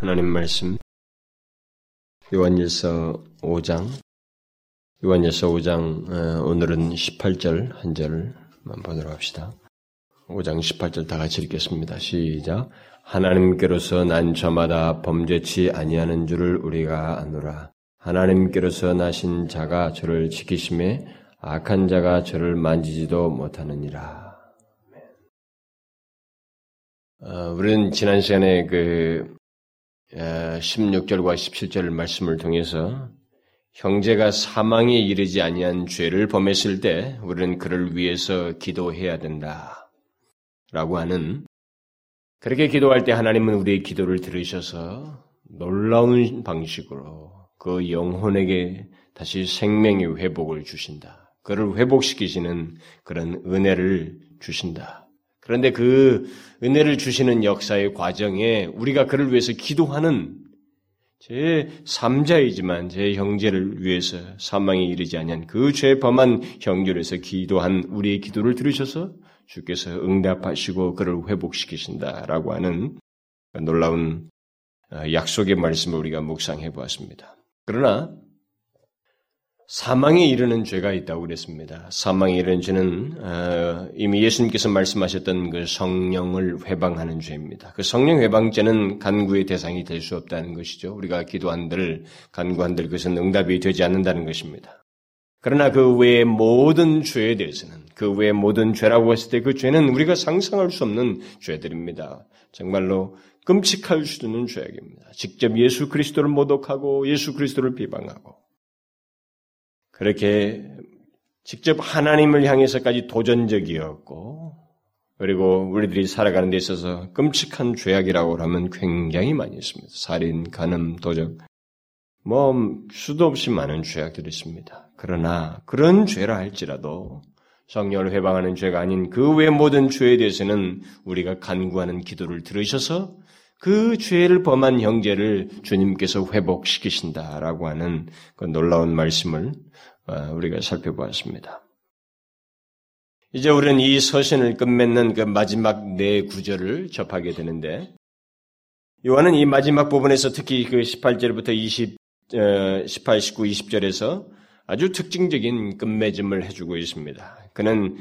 하나님 말씀 요한일서 5장 요한일서 5장 어, 오늘은 18절 한 절만 보도록 합시다. 5장 18절 다 같이 읽겠습니다. 시작. 하나님께로서 난 저마다 범죄치 아니하는 줄을 우리가 아노라. 하나님께로서 나신 자가 저를 지키심에 악한 자가 저를 만지지도 못하느니라. 어, 우리는 지난 시간에 그 16절과 17절 말씀을 통해서 형제가 사망에 이르지 아니한 죄를 범했을 때 우리는 그를 위해서 기도해야 된다. 라고 하는 그렇게 기도할 때 하나님은 우리의 기도를 들으셔서 놀라운 방식으로 그 영혼에게 다시 생명의 회복을 주신다. 그를 회복시키시는 그런 은혜를 주신다. 그런데 그 은혜를 주시는 역사의 과정에 우리가 그를 위해서 기도하는 제 3자이지만 제 형제를 위해서 사망에 이르지 아니한 그 죄 범한 형제로서 기도한 우리의 기도를 들으셔서 주께서 응답하시고 그를 회복시키신다라고 하는 놀라운 약속의 말씀을 우리가 묵상해 보았습니다. 그러나 사망에 이르는 죄가 있다고 그랬습니다. 사망에 이르는 죄는 어, 이미 예수님께서 말씀하셨던 그 성령을 회방하는 죄입니다. 그 성령 회방죄는 간구의 대상이 될 수 없다는 것이죠. 우리가 기도한들 간구한들 그것은 응답이 되지 않는다는 것입니다. 그러나 그 외의 모든 죄에 대해서는 그 외의 모든 죄라고 했을 때 그 죄는 우리가 상상할 수 없는 죄들입니다. 정말로 끔찍할 수 있는 죄악입니다. 직접 예수 그리스도를 모독하고 예수 그리스도를 비방하고 그렇게 직접 하나님을 향해서까지 도전적이었고, 그리고 우리들이 살아가는 데 있어서 끔찍한 죄악이라고 하면 굉장히 많이 있습니다. 살인, 간음, 도적, 뭐, 수도 없이 많은 죄악들이 있습니다. 그러나, 그런 죄라 할지라도, 성령을 회방하는 죄가 아닌 그 외 모든 죄에 대해서는 우리가 간구하는 기도를 들으셔서 그 죄를 범한 형제를 주님께서 회복시키신다라고 하는 그 놀라운 말씀을 어, 우리가 살펴보았습니다. 이제 우리는 이 서신을 끝맺는 그 마지막 네 구절을 접하게 되는데, 요한은 이 마지막 부분에서 특히 그 18절부터 20, 18, 19, 20절에서 아주 특징적인 끝맺음을 해주고 있습니다. 그는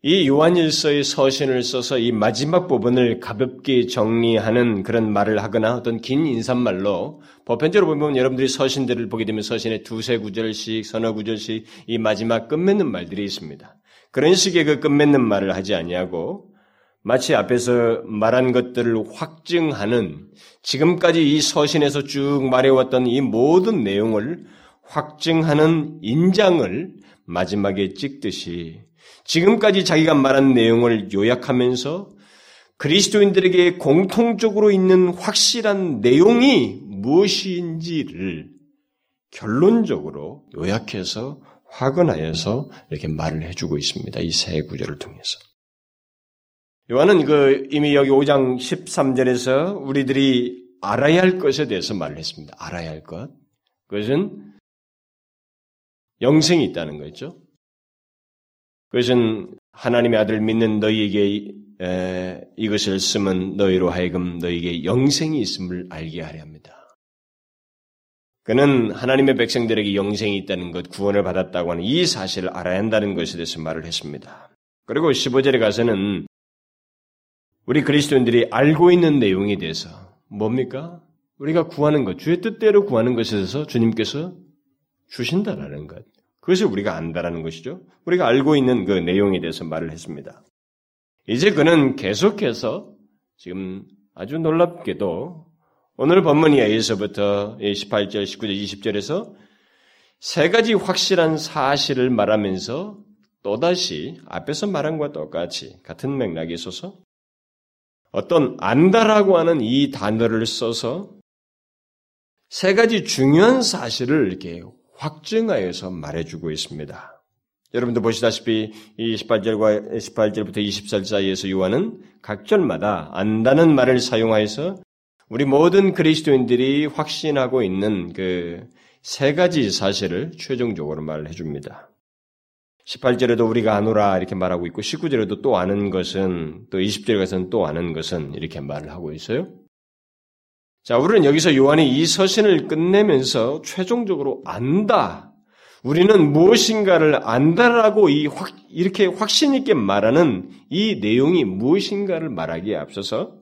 이 요한일서의 서신을 써서 이 마지막 부분을 가볍게 정리하는 그런 말을 하거나 어떤 긴 인사말로 보편적으로 보면 여러분들이 서신들을 보게 되면 서신에 두세 구절씩 서너 구절씩 이 마지막 끝맺는 말들이 있습니다. 그런 식의 그 끝맺는 말을 하지 아니하고 마치 앞에서 말한 것들을 확증하는 지금까지 이 서신에서 쭉 말해왔던 이 모든 내용을 확증하는 인장을 마지막에 찍듯이 지금까지 자기가 말한 내용을 요약하면서 그리스도인들에게 공통적으로 있는 확실한 내용이 무엇인지를 결론적으로 요약해서 확언하여서 이렇게 말을 해주고 있습니다. 이 세 구절을 통해서. 요한은 그 이미 여기 5장 13절에서 우리들이 알아야 할 것에 대해서 말을 했습니다. 알아야 할 것. 그것은 영생이 있다는 거죠. 그것은 하나님의 아들 믿는 너희에게 에, 이것을 쓰면 너희로 하여금 너희에게 영생이 있음을 알게 하려 합니다. 그는 하나님의 백성들에게 영생이 있다는 것, 구원을 받았다고 하는 이 사실을 알아야 한다는 것에 대해서 말을 했습니다. 그리고 15절에 가서는 우리 그리스도인들이 알고 있는 내용에 대해서 뭡니까? 우리가 구하는 것, 주의 뜻대로 구하는 것에 대해서 주님께서 주신다라는 것. 그것을 우리가 안다라는 것이죠. 우리가 알고 있는 그 내용에 대해서 말을 했습니다. 이제 그는 계속해서 지금 아주 놀랍게도 오늘 본문 이하에서부터 18절, 19절, 20절에서 세 가지 확실한 사실을 말하면서 또다시 앞에서 말한 것과 똑같이 같은 맥락에 있어서 어떤 안다라고 하는 이 단어를 써서 세 가지 중요한 사실을 이렇게 확증하여서 말해주고 있습니다. 여러분도 보시다시피 이 18절과 18절부터 20절 사이에서 요한은 각 절마다 안다는 말을 사용하여서 우리 모든 그리스도인들이 확신하고 있는 그 세 가지 사실을 최종적으로 말을 해줍니다. 18절에도 우리가 아노라 이렇게 말하고 있고 19절에도 또 아는 것은 또 20절에 가서는 또 아는 것은 이렇게 말을 하고 있어요. 자, 우리는 여기서 요한이 이 서신을 끝내면서 최종적으로 안다. 우리는 무엇인가를 안다라고 이 확, 이렇게 확신있게 말하는 이 내용이 무엇인가를 말하기에 앞서서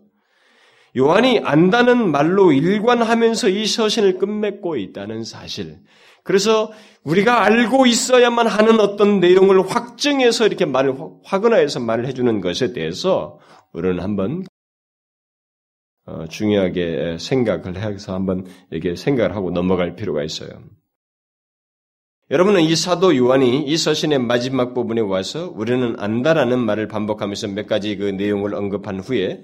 요한이 안다는 말로 일관하면서 이 서신을 끝맺고 있다는 사실. 그래서 우리가 알고 있어야만 하는 어떤 내용을 확증해서 이렇게 말을 확언하여서 말을 해주는 것에 대해서 우리는 한번 어, 중요하게 생각을 해서 한번 이렇게 생각을 하고 넘어갈 필요가 있어요. 여러분은 이 사도 요한이 이 서신의 마지막 부분에 와서 우리는 안다라는 말을 반복하면서 몇 가지 그 내용을 언급한 후에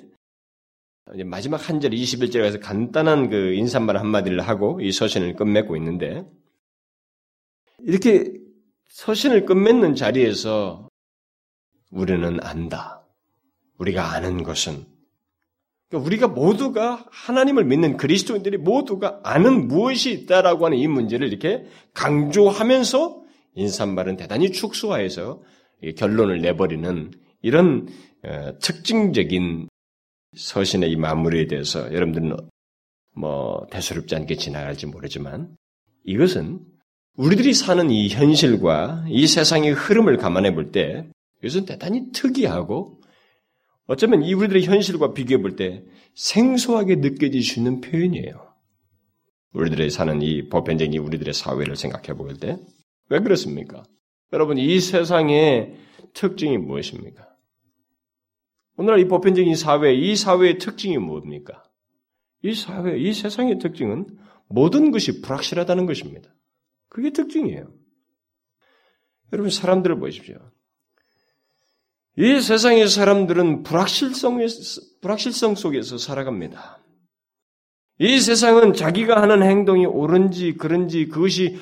마지막 한 절 21절에 가서 간단한 그 인사말 한마디를 하고 이 서신을 끝맺고 있는데 이렇게 서신을 끝맺는 자리에서 우리는 안다. 우리가 아는 것은 그러니까 우리가 모두가 하나님을 믿는 그리스도인들이 모두가 아는 무엇이 있다라고 하는 이 문제를 이렇게 강조하면서 인사말은 대단히 축소화해서 결론을 내버리는 이런 어, 특징적인 서신의 이 마무리에 대해서 여러분들은 뭐 대수롭지 않게 지나갈지 모르지만 이것은 우리들이 사는 이 현실과 이 세상의 흐름을 감안해 볼 때 이것은 대단히 특이하고 어쩌면 이 우리들의 현실과 비교해 볼 때 생소하게 느껴질 수 있는 표현이에요. 우리들의 사는 이 보편적인 우리들의 사회를 생각해 볼 때. 왜 그렇습니까? 여러분, 이 세상의 특징이 무엇입니까? 오늘날 이 보편적인 사회, 이 사회의 특징이 뭡니까? 이 사회, 이 세상의 특징은 모든 것이 불확실하다는 것입니다. 그게 특징이에요. 여러분, 사람들을 보십시오. 이 세상의 사람들은 불확실성, 불확실성 속에서 살아갑니다. 이 세상은 자기가 하는 행동이 옳은지 그런지 그것이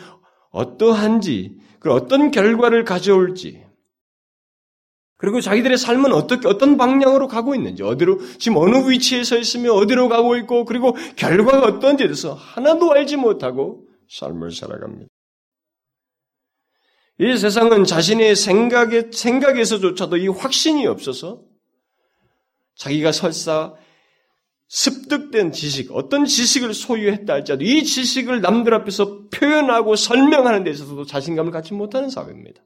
어떠한지 그 어떤 결과를 가져올지 그리고 자기들의 삶은 어떻게 어떤 방향으로 가고 있는지 어디로 지금 어느 위치에 서 있으며 어디로 가고 있고 그리고 결과가 어떤지에 대해서 하나도 알지 못하고 삶을 살아갑니다. 이 세상은 자신의 생각에, 생각에서조차도 이 확신이 없어서 자기가 설사 습득된 지식, 어떤 지식을 소유했다 할지라도 이 지식을 남들 앞에서 표현하고 설명하는 데 있어서도 자신감을 갖지 못하는 사회입니다.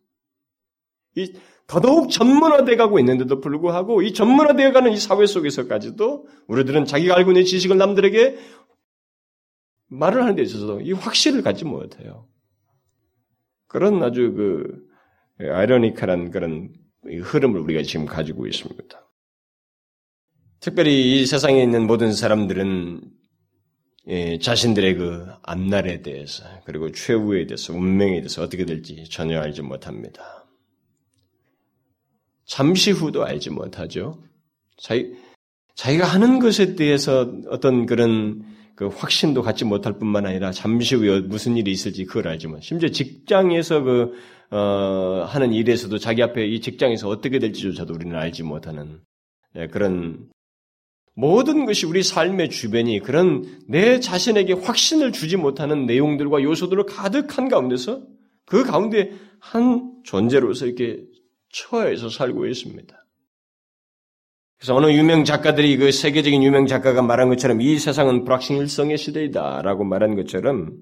이 더더욱 전문화돼 가고 있는데도 불구하고 이 전문화되어 가는 이 사회 속에서까지도 우리들은 자기가 알고 있는 지식을 남들에게 말을 하는 데 있어서도 이 확신을 갖지 못해요. 그런 아주 그 아이러니컬한 그런 흐름을 우리가 지금 가지고 있습니다. 특별히 이 세상에 있는 모든 사람들은 예, 자신들의 그 앞날에 대해서 그리고 최후에 대해서 운명에 대해서 어떻게 될지 전혀 알지 못합니다. 잠시 후도 알지 못하죠. 자기, 자기가 하는 것에 대해서 어떤 그런 그 확신도 갖지 못할 뿐만 아니라 잠시 후에 무슨 일이 있을지 그걸 알지만 심지어 직장에서 그 어, 하는 일에서도 자기 앞에 이 직장에서 어떻게 될지조차도 우리는 알지 못하는 네, 그런 모든 것이 우리 삶의 주변이 그런 내 자신에게 확신을 주지 못하는 내용들과 요소들로 가득한 가운데서 그 가운데 한 존재로서 이렇게 처해서 살고 있습니다. 그래서 어느 유명 작가들이 그 세계적인 유명 작가가 말한 것처럼 이 세상은 불확실성의 시대이다라고 말한 것처럼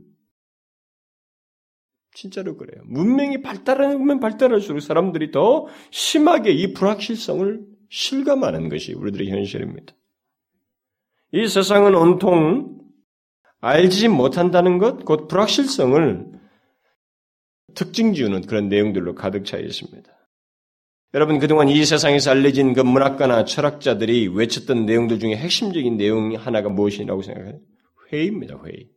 진짜로 그래요. 문명이 발달하면 발달할수록 사람들이 더 심하게 이 불확실성을 실감하는 것이 우리들의 현실입니다. 이 세상은 온통 알지 못한다는 것, 곧 불확실성을 특징 지우는 그런 내용들로 가득 차 있습니다. 여러분 그동안 이 세상에서 알려진 그 문학가나 철학자들이 외쳤던 내용들 중에 핵심적인 내용 하나가 무엇이라고 생각해요? 회의입니다. 회의.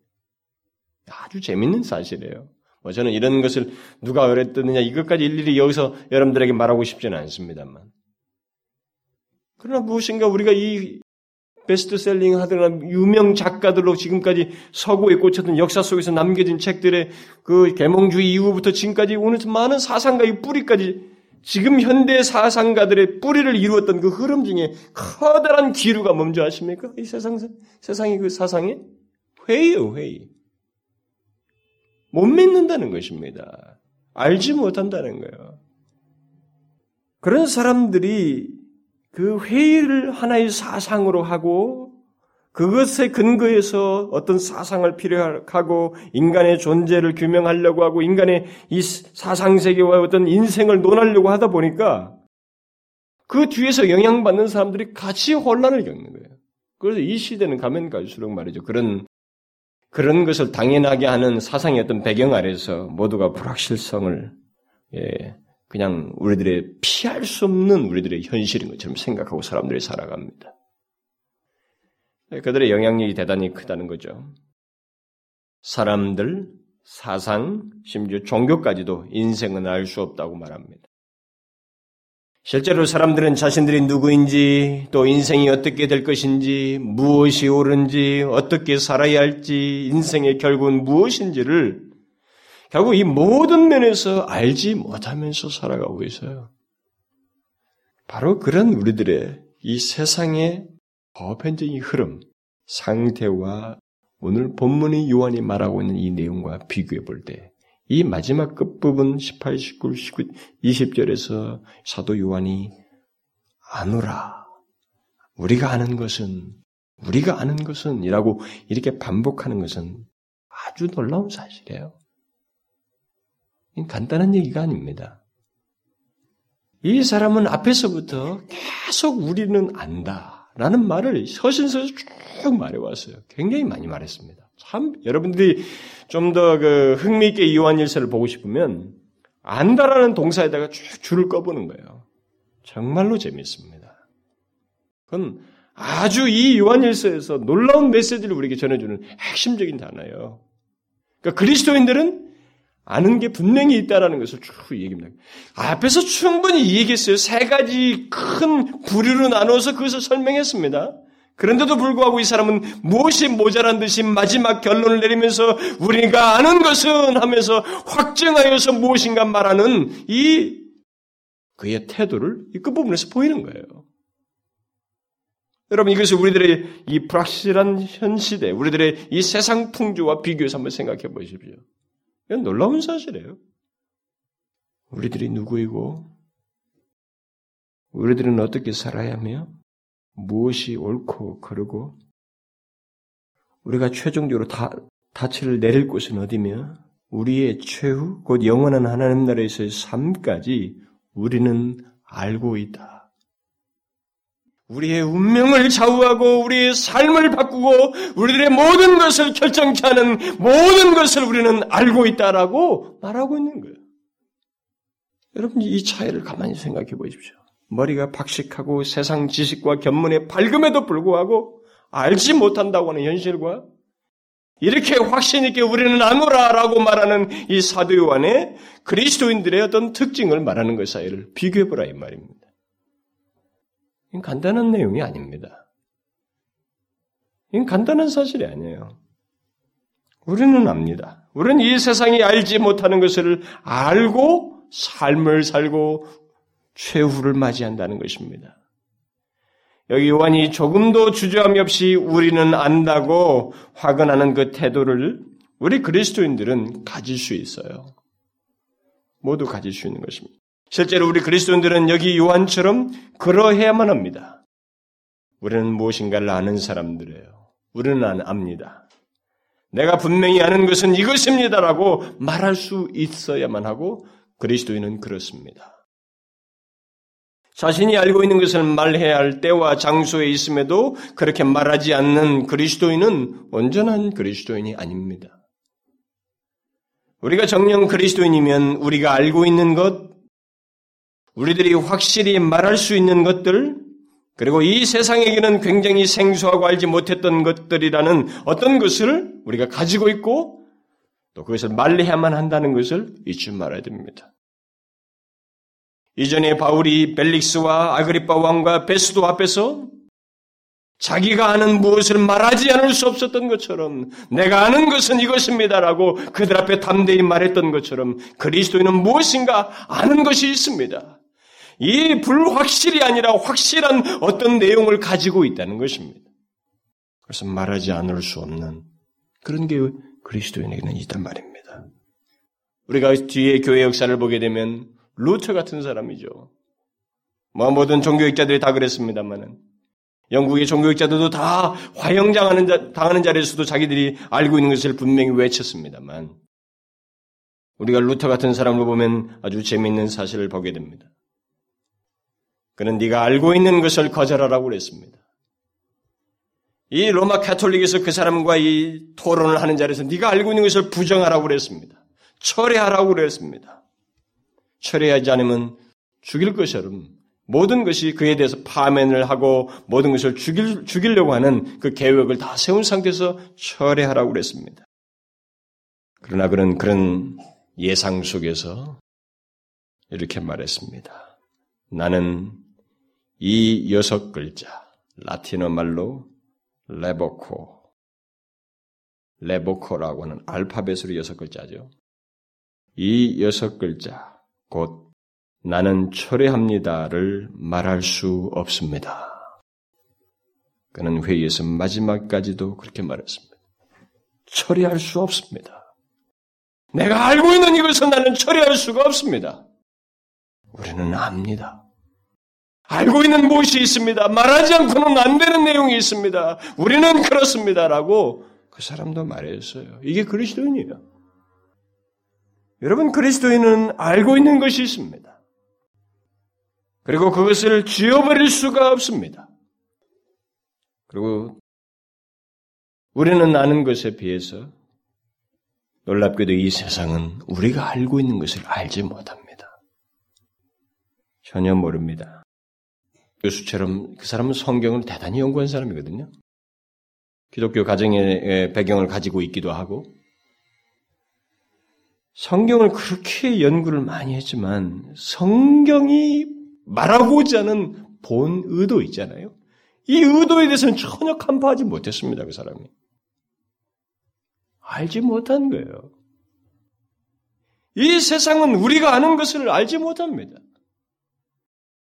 아주 재밌는 사실이에요. 뭐 저는 이런 것을 누가 그랬느냐 이것까지 일일이 여기서 여러분들에게 말하고 싶지는 않습니다만. 그러나 무엇인가 우리가 이 베스트셀링 하더라 유명 작가들로 지금까지 서구에 꽂혔던 역사 속에서 남겨진 책들의 그 계몽주의 이후부터 지금까지 오는 많은 사상가의 뿌리까지 지금 현대 사상가들의 뿌리를 이루었던 그 흐름 중에 커다란 기류가 뭔지 아십니까? 이 세상, 세상의 그 사상에? 회의요, 회의. 못 믿는다는 것입니다. 알지 못한다는 거예요. 그런 사람들이 그 회의를 하나의 사상으로 하고 그것에 근거해서 어떤 사상을 필요하고 인간의 존재를 규명하려고 하고 인간의 이 사상 세계와 어떤 인생을 논하려고 하다 보니까 그 뒤에서 영향받는 사람들이 같이 혼란을 겪는 거예요. 그래서 이 시대는 가면 갈수록 말이죠. 그런 그런 것을 당연하게 하는 사상의 어떤 배경 아래서 모두가 불확실성을 예, 그냥 우리들의 피할 수 없는 우리들의 현실인 것처럼 생각하고 사람들이 살아갑니다. 네, 그들의 영향력이 대단히 크다는 거죠. 사람들, 사상, 심지어 종교까지도 인생은 알 수 없다고 말합니다. 실제로 사람들은 자신들이 누구인지, 또 인생이 어떻게 될 것인지, 무엇이 옳은지, 어떻게 살아야 할지, 인생의 결국은 무엇인지를 결국 이 모든 면에서 알지 못하면서 살아가고 있어요. 바로 그런 우리들의 이 세상의 보편적인 흐름, 상태와 오늘 본문의 요한이 말하고 있는 이 내용과 비교해 볼 때, 이 마지막 끝부분 18, 19, 19, 20절에서 사도 요한이 아노라. 우리가 아는 것은, 우리가 아는 것은, 이라고 이렇게 반복하는 것은 아주 놀라운 사실이에요. 간단한 얘기가 아닙니다. 이 사람은 앞에서부터 계속 우리는 안다. 라는 말을 서신서에서 쭉 말해왔어요. 굉장히 많이 말했습니다. 참, 여러분들이 좀 더 그 흥미있게 요한일서를 보고 싶으면, 안다라는 동사에다가 쭉 줄을 꺼보는 거예요. 정말로 재밌습니다. 그건 아주 이 요한일서에서 놀라운 메시지를 우리에게 전해주는 핵심적인 단어예요. 그러니까 그리스도인들은 아는 게 분명히 있다라는 것을 쭉 얘기합니다. 앞에서 충분히 얘기했어요. 세 가지 큰 부류로 나눠서 그것을 설명했습니다. 그런데도 불구하고 이 사람은 무엇이 모자란 듯이 마지막 결론을 내리면서 우리가 아는 것은 하면서 확정하여서 무엇인가 말하는 이 그의 태도를 이 끝부분에서 보이는 거예요. 여러분 이것을 우리들의 이 불확실한 현 시대, 우리들의 이 세상 풍조와 비교해서 한번 생각해 보십시오. 이건 놀라운 사실이에요. 우리들이 누구이고, 우리들은 어떻게 살아야 하며, 무엇이 옳고 그르고, 우리가 최종적으로 다, 다치를 내릴 곳은 어디며, 우리의 최후, 곧 영원한 하나님 나라에서의 삶까지 우리는 알고 있다. 우리의 운명을 좌우하고 우리의 삶을 바꾸고 우리들의 모든 것을 결정케 하는 모든 것을 우리는 알고 있다라고 말하고 있는 거예요. 여러분 이 차이를 가만히 생각해 보십시오. 머리가 박식하고 세상 지식과 견문에 밝음에도 불구하고 알지 못한다고 하는 현실과 이렇게 확신 있게 우리는 아노라라고 말하는 이 사도 요한의 그리스도인들의 어떤 특징을 말하는 것 사이를 비교해 보라 이 말입니다. 이건 간단한 내용이 아닙니다. 이건 간단한 사실이 아니에요. 우리는 압니다. 우리는 이 세상이 알지 못하는 것을 알고 삶을 살고 최후를 맞이한다는 것입니다. 여기 요한이 조금도 주저함이 없이 우리는 안다고 화근하는 그 태도를 우리 그리스도인들은 가질 수 있어요. 모두 가질 수 있는 것입니다. 실제로 우리 그리스도인들은 여기 요한처럼 그러해야만 합니다. 우리는 무엇인가를 아는 사람들이에요. 우리는 압니다. 내가 분명히 아는 것은 이것입니다라고 말할 수 있어야만 하고 그리스도인은 그렇습니다. 자신이 알고 있는 것을 말해야 할 때와 장소에 있음에도 그렇게 말하지 않는 그리스도인은 온전한 그리스도인이 아닙니다. 우리가 정령 그리스도인이면 우리가 알고 있는 것, 우리들이 확실히 말할 수 있는 것들, 그리고 이 세상에게는 굉장히 생소하고 알지 못했던 것들이라는 어떤 것을 우리가 가지고 있고 또 그것을 말해야만 한다는 것을 잊지 말아야 됩니다. 이전에 바울이 벨릭스와 아그리파 왕과 베스도 앞에서 자기가 아는 무엇을 말하지 않을 수 없었던 것처럼 내가 아는 것은 이것입니다라고 그들 앞에 담대히 말했던 것처럼 그리스도인은 무엇인가 아는 것이 있습니다. 이 불확실이 아니라 확실한 어떤 내용을 가지고 있다는 것입니다. 그래서 말하지 않을 수 없는 그런 게 그리스도인에게는 있단 말입니다. 우리가 뒤에 교회 역사를 보게 되면 루터 같은 사람이죠. 뭐 모든 종교개혁자들이 다 그랬습니다만은 영국의 종교개혁자들도 다 화형당하는 자, 당하는 자리에서도 자기들이 알고 있는 것을 분명히 외쳤습니다만 우리가 루터 같은 사람으로 보면 아주 재미있는 사실을 보게 됩니다. 그는 네가 알고 있는 것을 거절하라고 그랬습니다. 이 로마 카톨릭에서 그 사람과 이 토론을 하는 자리에서 네가 알고 있는 것을 부정하라고 그랬습니다. 철회하라고 그랬습니다. 철회하지 않으면 죽일 것처럼 모든 것이 그에 대해서 파면을 하고 모든 것을 죽일, 죽이려고 하는 그 계획을 다 세운 상태에서 철회하라고 그랬습니다. 그러나 그런, 그런 예상 속에서 이렇게 말했습니다. 나는 이 여섯 글자, 라틴어 말로 레보코, 레보코라고 하는 알파벳으로 여섯 글자죠. 이 여섯 글자, 곧 나는 철회합니다를 말할 수 없습니다. 그는 회의에서 마지막까지도 그렇게 말했습니다. 처리할 수 없습니다. 내가 알고 있는 이것을 나는 처리할 수가 없습니다. 우리는 압니다. 알고 있는 무엇이 있습니다. 말하지 않고는 안 되는 내용이 있습니다. 우리는 그렇습니다라고 그 사람도 말했어요. 이게 그리스도인이에요. 여러분 그리스도인은 알고 있는 것이 있습니다. 그리고 그것을 지워버릴 수가 없습니다. 그리고 우리는 아는 것에 비해서 놀랍게도 이 세상은 우리가 알고 있는 것을 알지 못합니다. 전혀 모릅니다. 교수처럼 그 사람은 성경을 대단히 연구한 사람이거든요. 기독교 가정의 배경을 가지고 있기도 하고 성경을 그렇게 연구를 많이 했지만 성경이 말하고자 하는 본 의도 있잖아요. 이 의도에 대해서는 전혀 간파하지 못했습니다. 그 사람이. 알지 못한 거예요. 이 세상은 우리가 아는 것을 알지 못합니다.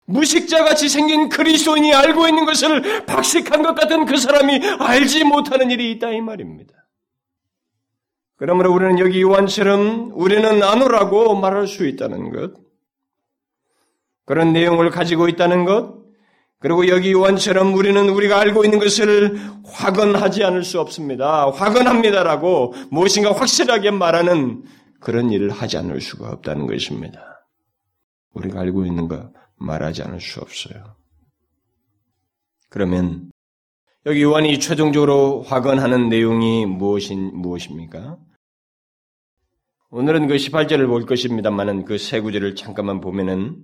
무식자같이 생긴 그리스도인이 알고 있는 것을 박식한 것 같은 그 사람이 알지 못하는 일이 있다 이 말입니다. 그러므로 우리는 여기 요한처럼 우리는 아노라고 말할 수 있다는 것, 그런 내용을 가지고 있다는 것, 그리고 여기 요한처럼 우리는 우리가 알고 있는 것을 확언하지 않을 수 없습니다. 확언합니다라고 무엇인가 확실하게 말하는 그런 일을 하지 않을 수가 없다는 것입니다. 우리가 알고 있는 거 말하지 않을 수 없어요. 그러면 여기 요한이 최종적으로 확언하는 내용이 무엇인, 무엇입니까? 오늘은 그 18절을 볼 것입니다만은 그 세 구절을 잠깐만 보면은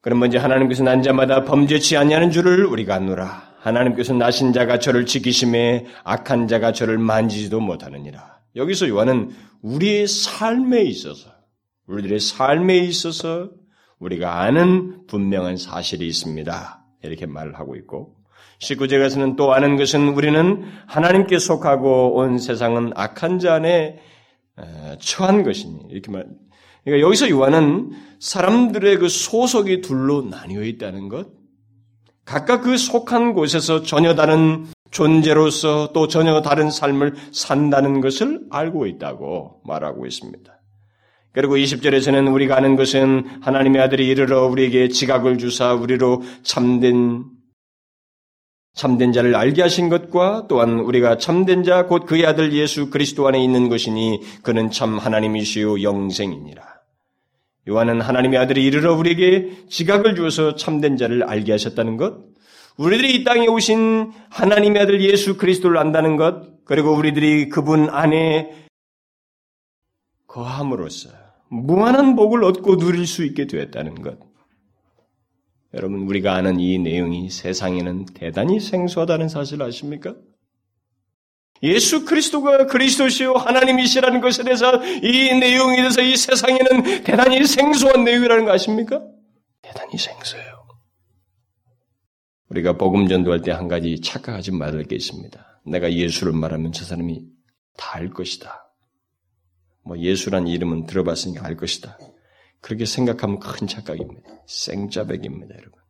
그럼 먼저 하나님께서 난 자마다 범죄치 아니하는 줄을 우리가 안노라. 하나님께서 나신 자가 저를 지키심에 악한 자가 저를 만지지도 못하느니라. 여기서 요한은 우리의 삶에 있어서 우리들의 삶에 있어서 우리가 아는 분명한 사실이 있습니다. 이렇게 말을 하고 있고 19절에서는 또 아는 것은 우리는 하나님께 속하고 온 세상은 악한 자 안에 처한 것이니 이렇게 말. 그러니까 여기서 요한은 사람들의 그 소속이 둘로 나뉘어 있다는 것, 각각 그 속한 곳에서 전혀 다른 존재로서 또 전혀 다른 삶을 산다는 것을 알고 있다고 말하고 있습니다. 그리고 20절에 서는 우리가 아는 것은 하나님의 아들이 이르러 우리에게 지각을 주사 우리로 참된 참된 자를 알게 하신 것과 또한 우리가 참된 자 곧 그의 아들 예수 그리스도 안에 있는 것이니 그는 참 하나님이시요 영생이니라. 요한은 하나님의 아들이 이르러 우리에게 지각을 주어서 참된 자를 알게 하셨다는 것, 우리들이 이 땅에 오신 하나님의 아들 예수 그리스도를 안다는 것, 그리고 우리들이 그분 안에 거함으로써 무한한 복을 얻고 누릴 수 있게 되었다는 것. 여러분, 우리가 아는 이 내용이 세상에는 대단히 생소하다는 사실 아십니까? 예수 그리스도가 그리스도시요 하나님이시라는 것에 대해서 이 내용에 대해서 이 세상에는 대단히 생소한 내용이라는 거 아십니까? 대단히 생소해요. 우리가 복음 전도할 때 한 가지 착각하지 말을 게 있습니다. 내가 예수를 말하면 저 사람이 다 알 것이다. 뭐 예수란 이름은 들어봤으니까 알 것이다. 그렇게 생각하면 큰 착각입니다. 생짜백입니다, 여러분.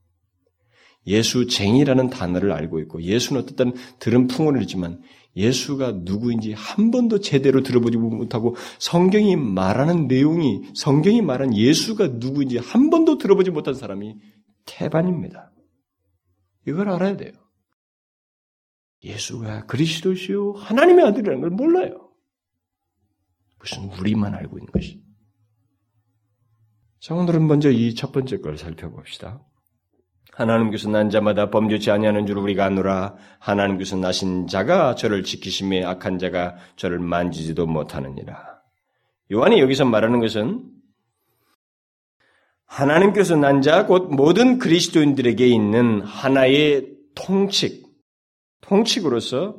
예수쟁이라는 단어를 알고 있고 예수는 어떤 들은 풍어를 있지만 예수가 누구인지 한 번도 제대로 들어보지 못하고 성경이 말하는 내용이 성경이 말한 예수가 누구인지 한 번도 들어보지 못한 사람이 태반입니다. 이걸 알아야 돼요. 예수가 그리스도시요 하나님의 아들이라는 걸 몰라요. 무슨 우리만 알고 있는 것이. 자, 오늘은 먼저 이 첫 번째 걸 살펴봅시다. 하나님께서 난 자마다 범죄치 아니하는 줄 우리가 아노라 하나님께서 나신 자가 저를 지키심에 악한 자가 저를 만지지도 못하느니라. 요한이 여기서 말하는 것은 하나님께서 난 자 곧 모든 그리스도인들에게 있는 하나의 통칙, 통칙으로서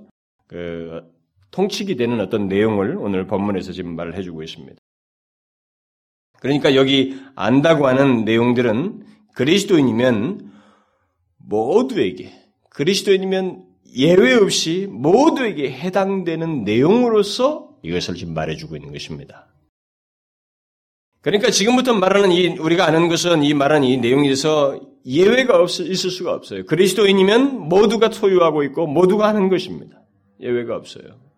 그 통칙이 되는 어떤 내용을 오늘 본문에서 지금 말을 해주고 있습니다. 그러니까 여기 안다고 하는 내용들은 그리스도인이면 모두에게 그리스도인이면 예외 없이 모두에게 해당되는 내용으로서 이것을 지금 말해주고 있는 것입니다. 그러니까 지금부터 말하는 이 우리가 아는 것은 이 말하는 이 내용에서 예외가 없, 있을 수가 없어요. 그리스도인이면 모두가 소유하고 있고 모두가 하는 것입니다. 예외가 없어요.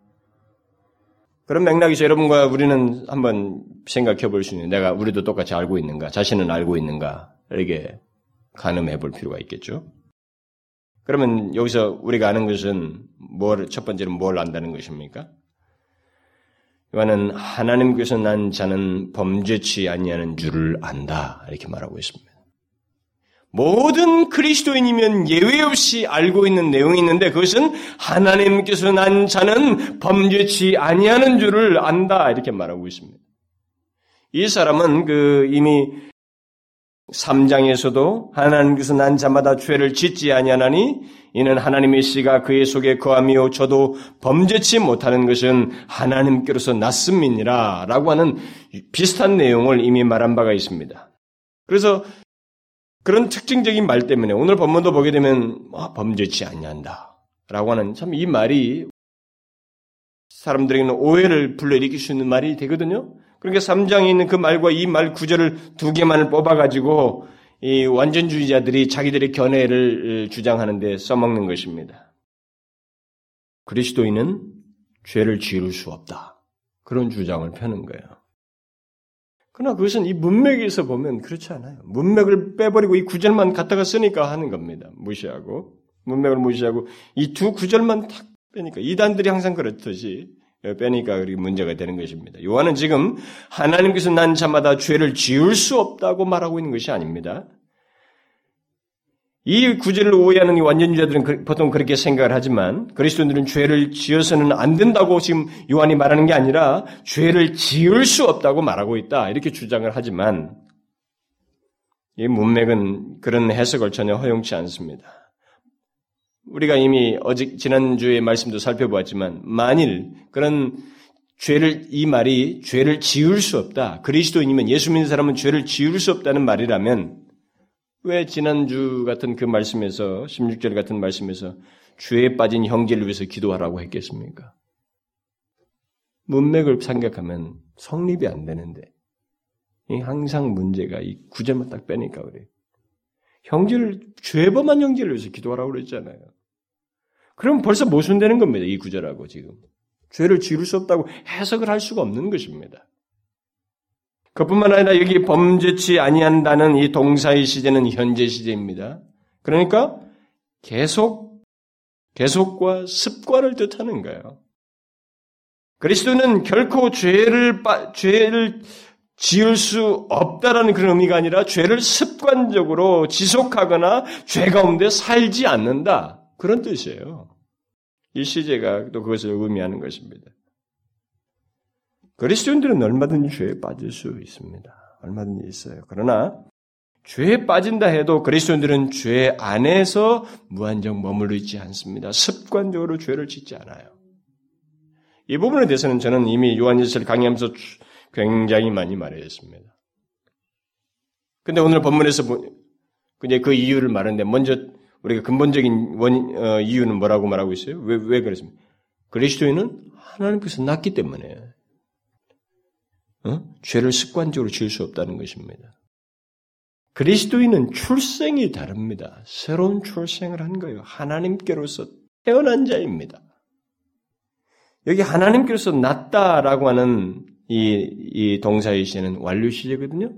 그런 맥락에서 여러분과 우리는 한번 생각해 볼 수 있는 내가 우리도 똑같이 알고 있는가 자신은 알고 있는가 이렇게 가늠해 볼 필요가 있겠죠. 그러면 여기서 우리가 아는 것은 뭘, 첫 번째는 뭘 안다는 것입니까? 이거는 하나님께서 난 자는 범죄치 아니하는 줄을 안다. 이렇게 말하고 있습니다. 모든 그리스도인이면 예외 없이 알고 있는 내용이 있는데 그것은 하나님께서 난 자는 범죄치 아니하는 줄을 안다. 이렇게 말하고 있습니다. 이 사람은 그 이미 3장에서도 하나님께서 난 자마다 죄를 짓지 아니하나니 이는 하나님의 씨가 그의 속에 거하며 저도 범죄치 못하는 것은 하나님께로서 났음이니라 라고 하는 비슷한 내용을 이미 말한 바가 있습니다. 그래서 그런 특징적인 말 때문에 오늘 본문도 보게 되면 아, 범죄치 아니한다 라고 하는 참 이 말이 사람들에게는 오해를 불러일으킬 수 있는 말이 되거든요. 그러니까 3장에 있는 그 말과 이 말 구절을 두 개만을 뽑아가지고 이 완전주의자들이 자기들의 견해를 주장하는데 써먹는 것입니다. 그리스도인은 죄를 지을 수 없다. 그런 주장을 펴는 거예요. 그러나 그것은 이 문맥에서 보면 그렇지 않아요. 문맥을 빼버리고 이 구절만 갖다가 쓰니까 하는 겁니다. 무시하고. 문맥을 무시하고 이 두 구절만 탁 빼니까 이단들이 항상 그렇듯이 빼니까 그렇게 문제가 되는 것입니다. 요한은 지금 하나님께서 난 자마다 죄를 지을 수 없다고 말하고 있는 것이 아닙니다. 이 구절을 오해하는 완전주의자들은 그, 보통 그렇게 생각을 하지만 그리스도인들은 죄를 지어서는 안 된다고 지금 요한이 말하는 게 아니라 죄를 지을 수 없다고 말하고 있다 이렇게 주장을 하지만 이 문맥은 그런 해석을 전혀 허용치 않습니다. 우리가 이미 어제 지난주에 말씀도 살펴보았지만 만일 그런 죄를 이 말이 죄를 지을 수 없다. 그리스도인이면 예수 믿는 사람은 죄를 지을 수 없다는 말이라면 왜 지난주 같은 그 말씀에서 16절 같은 말씀에서 죄에 빠진 형제를 위해서 기도하라고 했겠습니까? 문맥을 생각하면 성립이 안 되는데 항상 문제가 이 구절만 딱 빼니까 그래. 형제를 죄범한 형제를 위해서 기도하라고 그랬잖아요. 그럼 벌써 모순되는 겁니다. 이 구절하고 지금. 죄를 지을 수 없다고 해석을 할 수가 없는 것입니다. 그뿐만 아니라 여기 범죄치 아니한다는 이 동사의 시제는 현재 시제입니다. 그러니까 계속 계속과 습관을 뜻하는 거예요. 그리스도는 결코 죄를 죄를 지을 수 없다라는 그런 의미가 아니라 죄를 습관적으로 지속하거나 죄 가운데 살지 않는다. 그런 뜻이에요. 이 시제가 또 그것을 의미하는 것입니다. 그리스도인들은 얼마든지 죄에 빠질 수 있습니다. 얼마든지 있어요. 그러나 죄에 빠진다 해도 그리스도인들은 죄 안에서 무한정 머물러 있지 않습니다. 습관적으로 죄를 짓지 않아요. 이 부분에 대해서는 저는 이미 요한일서를 강의하면서 굉장히 많이 말했습니다. 근데 오늘 본문에서 이제 그 이유를 말하는데 먼저 우리가 근본적인 원 어, 이유는 뭐라고 말하고 있어요? 왜, 왜 그랬습니까? 그리스도인은 하나님께서 낳기 때문에 어? 죄를 습관적으로 지을 수 없다는 것입니다. 그리스도인은 출생이 다릅니다. 새로운 출생을 한 거예요. 하나님께로서 태어난 자입니다. 여기 하나님께로서 낳다라고 하는 이, 이 동사의 시제는 완료 시제거든요.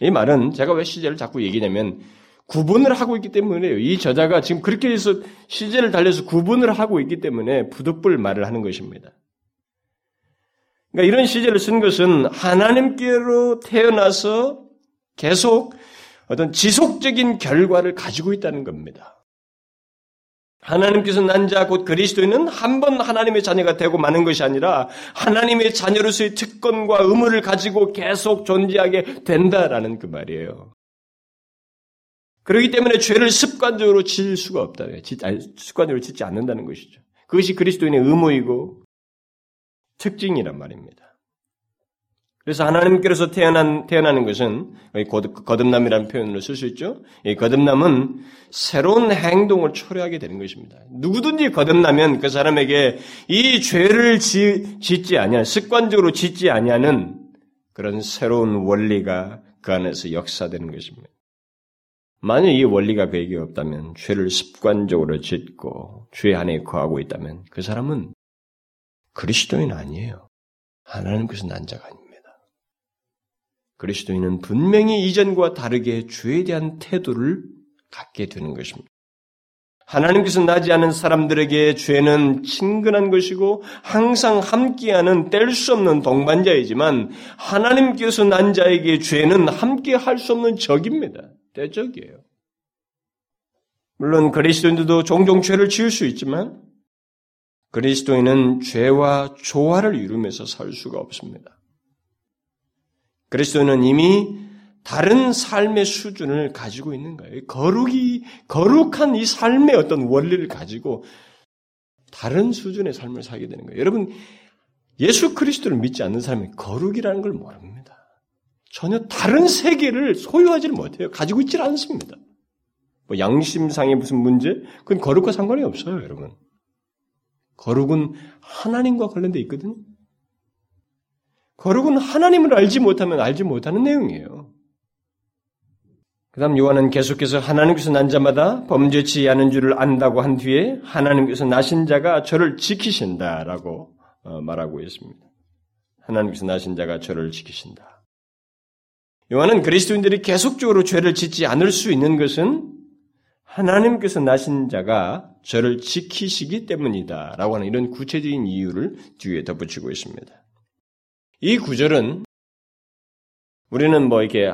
이 말은 제가 왜 시제를 자꾸 얘기냐면 구분을 하고 있기 때문에요. 이 저자가 지금 그렇게 해서 시제를 달려서 구분을 하고 있기 때문에 부득불 말을 하는 것입니다. 그러니까 이런 시제를 쓴 것은 하나님께로 태어나서 계속 어떤 지속적인 결과를 가지고 있다는 겁니다. 하나님께서 난 자 곧 그리스도인은 한 번 하나님의 자녀가 되고 마는 것이 아니라 하나님의 자녀로서의 특권과 의무를 가지고 계속 존재하게 된다라는 그 말이에요. 그렇기 때문에 죄를 습관적으로 질 수가 없다. 습관적으로 짓지 않는다는 것이죠. 그것이 그리스도인의 의무이고 특징이란 말입니다. 그래서 하나님께로서 태어난, 태어나는 것은 거듭남이라는 표현으로 쓸 수 있죠. 이 거듭남은 새로운 행동을 초래하게 되는 것입니다. 누구든지 거듭나면 그 사람에게 이 죄를 지, 짓지 아니하는, 습관적으로 짓지 아니하는 그런 새로운 원리가 그 안에서 역사되는 것입니다. 만약 이 원리가 그에게 없다면, 죄를 습관적으로 짓고 죄 안에 거하고 있다면 그 사람은 그리스도인 아니에요. 하나님께서 난 자가 아닙니다. 그리스도인은 분명히 이전과 다르게 죄에 대한 태도를 갖게 되는 것입니다. 하나님께서 나지 않은 사람들에게 죄는 친근한 것이고 항상 함께하는 뗄 수 없는 동반자이지만 하나님께서 난 자에게 죄는 함께 할 수 없는 적입니다. 대적이에요. 물론 그리스도인들도 종종 죄를 지을 수 있지만 그리스도인은 죄와 조화를 이루면서 살 수가 없습니다. 그리스도는 이미 다른 삶의 수준을 가지고 있는 거예요. 거룩이, 거룩한 이 삶의 어떤 원리를 가지고 다른 수준의 삶을 살게 되는 거예요. 여러분, 예수 그리스도를 믿지 않는 사람이 거룩이라는 걸 모릅니다. 전혀 다른 세계를 소유하지를 못해요. 가지고 있질 않습니다. 뭐 양심상의 무슨 문제? 그건 거룩과 상관이 없어요, 여러분. 거룩은 하나님과 관련돼 있거든요. 거룩은 하나님을 알지 못하면 알지 못하는 내용이에요. 그 다음 요한은 계속해서 하나님께서 난 자마다 범죄치 않은 줄을 안다고 한 뒤에 하나님께서 나신 자가 저를 지키신다라고 어, 말하고 있습니다. 하나님께서 나신 자가 저를 지키신다. 요한은 그리스도인들이 계속적으로 죄를 짓지 않을 수 있는 것은 하나님께서 나신 자가 저를 지키시기 때문이다. 라고 하는 이런 구체적인 이유를 뒤에 덧붙이고 있습니다. 이 구절은 우리는 뭐 이렇게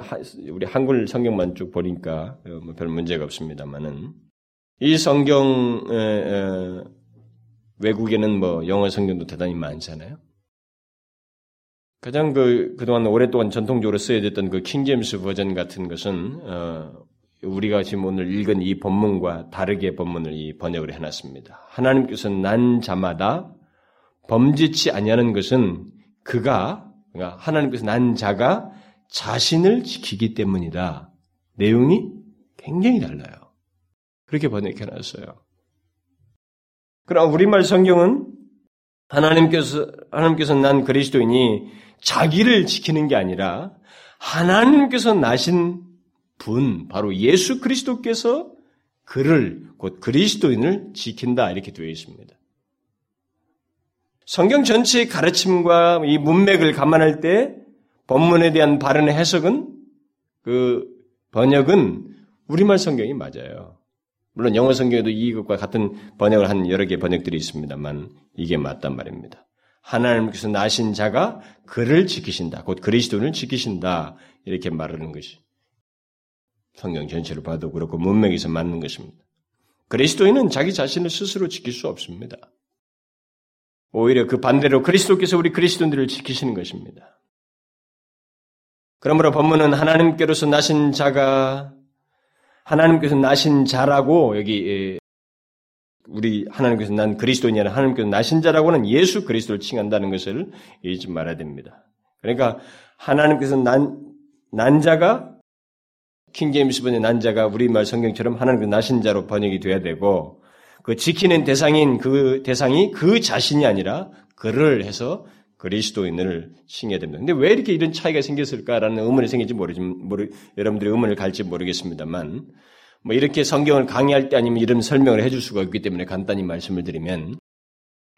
우리 한글 성경만 쭉 보니까 뭐별 문제가 없습니다만은 이 성경 외국에는 뭐 영어 성경도 대단히 많잖아요. 가장 그 그동안 오랫동안 전통적으로 쓰여졌던 그 킹제임스 버전 같은 것은 어, 우리가 지금 오늘 읽은 이 본문과 다르게 본문을 이 번역을 해놨습니다. 하나님께서 난 자마다 범죄치 아니하는 것은 그가 그러니까 하나님께서 난 자가 자신을 지키기 때문이다. 내용이 굉장히 달라요. 그렇게 번역해 놨어요. 그럼 우리말 성경은 하나님께서 하나님께서 난 그리스도인이 자기를 지키는 게 아니라 하나님께서 나신 분 바로 예수 그리스도께서 그를 곧 그리스도인을 지킨다 이렇게 되어 있습니다. 성경 전체의 가르침과 이 문맥을 감안할 때 본문에 대한 바른 해석은 그 번역은 우리말 성경이 맞아요. 물론 영어 성경에도 이것과 같은 번역을 한 여러 개 번역들이 있습니다만 이게 맞단 말입니다. 하나님께서 나신 자가 그를 지키신다. 곧 그리스도를 지키신다. 이렇게 말하는 것이 성경 전체를 봐도 그렇고 문맥에서 맞는 것입니다. 그리스도인은 자기 자신을 스스로 지킬 수 없습니다. 오히려 그 반대로 그리스도께서 우리 그리스도인들을 지키시는 것입니다. 그러므로 본문은 하나님께로서 나신 자가 하나님께서 나신 자라고 여기 예, 우리 하나님께서 난 그리스도인이라 하나님께서 나신 자라고는 예수 그리스도를 칭한다는 것을 잊지 말아야 됩니다. 그러니까 하나님께서 난, 난 자가 킹제임스 번의 난 자가 우리말 성경처럼 하나님께서 나신 자로 번역이 돼야 되고 그 지키는 대상인 그 대상이 그 자신이 아니라 그를 해서 그리스도인을 칭해야 됩니다. 근데 왜 이렇게 이런 차이가 생겼을까라는 의문이 생길지 모르지, 모르, 여러분들의 의문을 갈지 모르겠습니다만, 뭐 이렇게 성경을 강의할 때 아니면 이런 설명을 해줄 수가 없기 때문에 간단히 말씀을 드리면,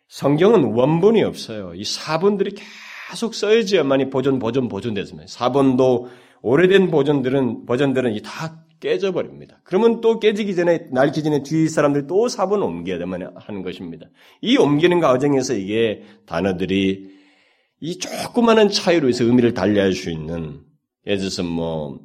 성경은 원본이 없어요. 이 사본들이 계속 써야지만이 보존, 보존, 보존됐습니다. 사본도 오래된 버전들은 버전들은 다 깨져버립니다. 그러면 또 깨지기 전에 낡기 전에 뒤 사람들이 또 사본을 옮겨야 되면 하는 것입니다. 이 옮기는 과정에서 이게 단어들이 이 조그마한 차이로 해서 의미를 달리할 수 있는 예를 들어서 뭐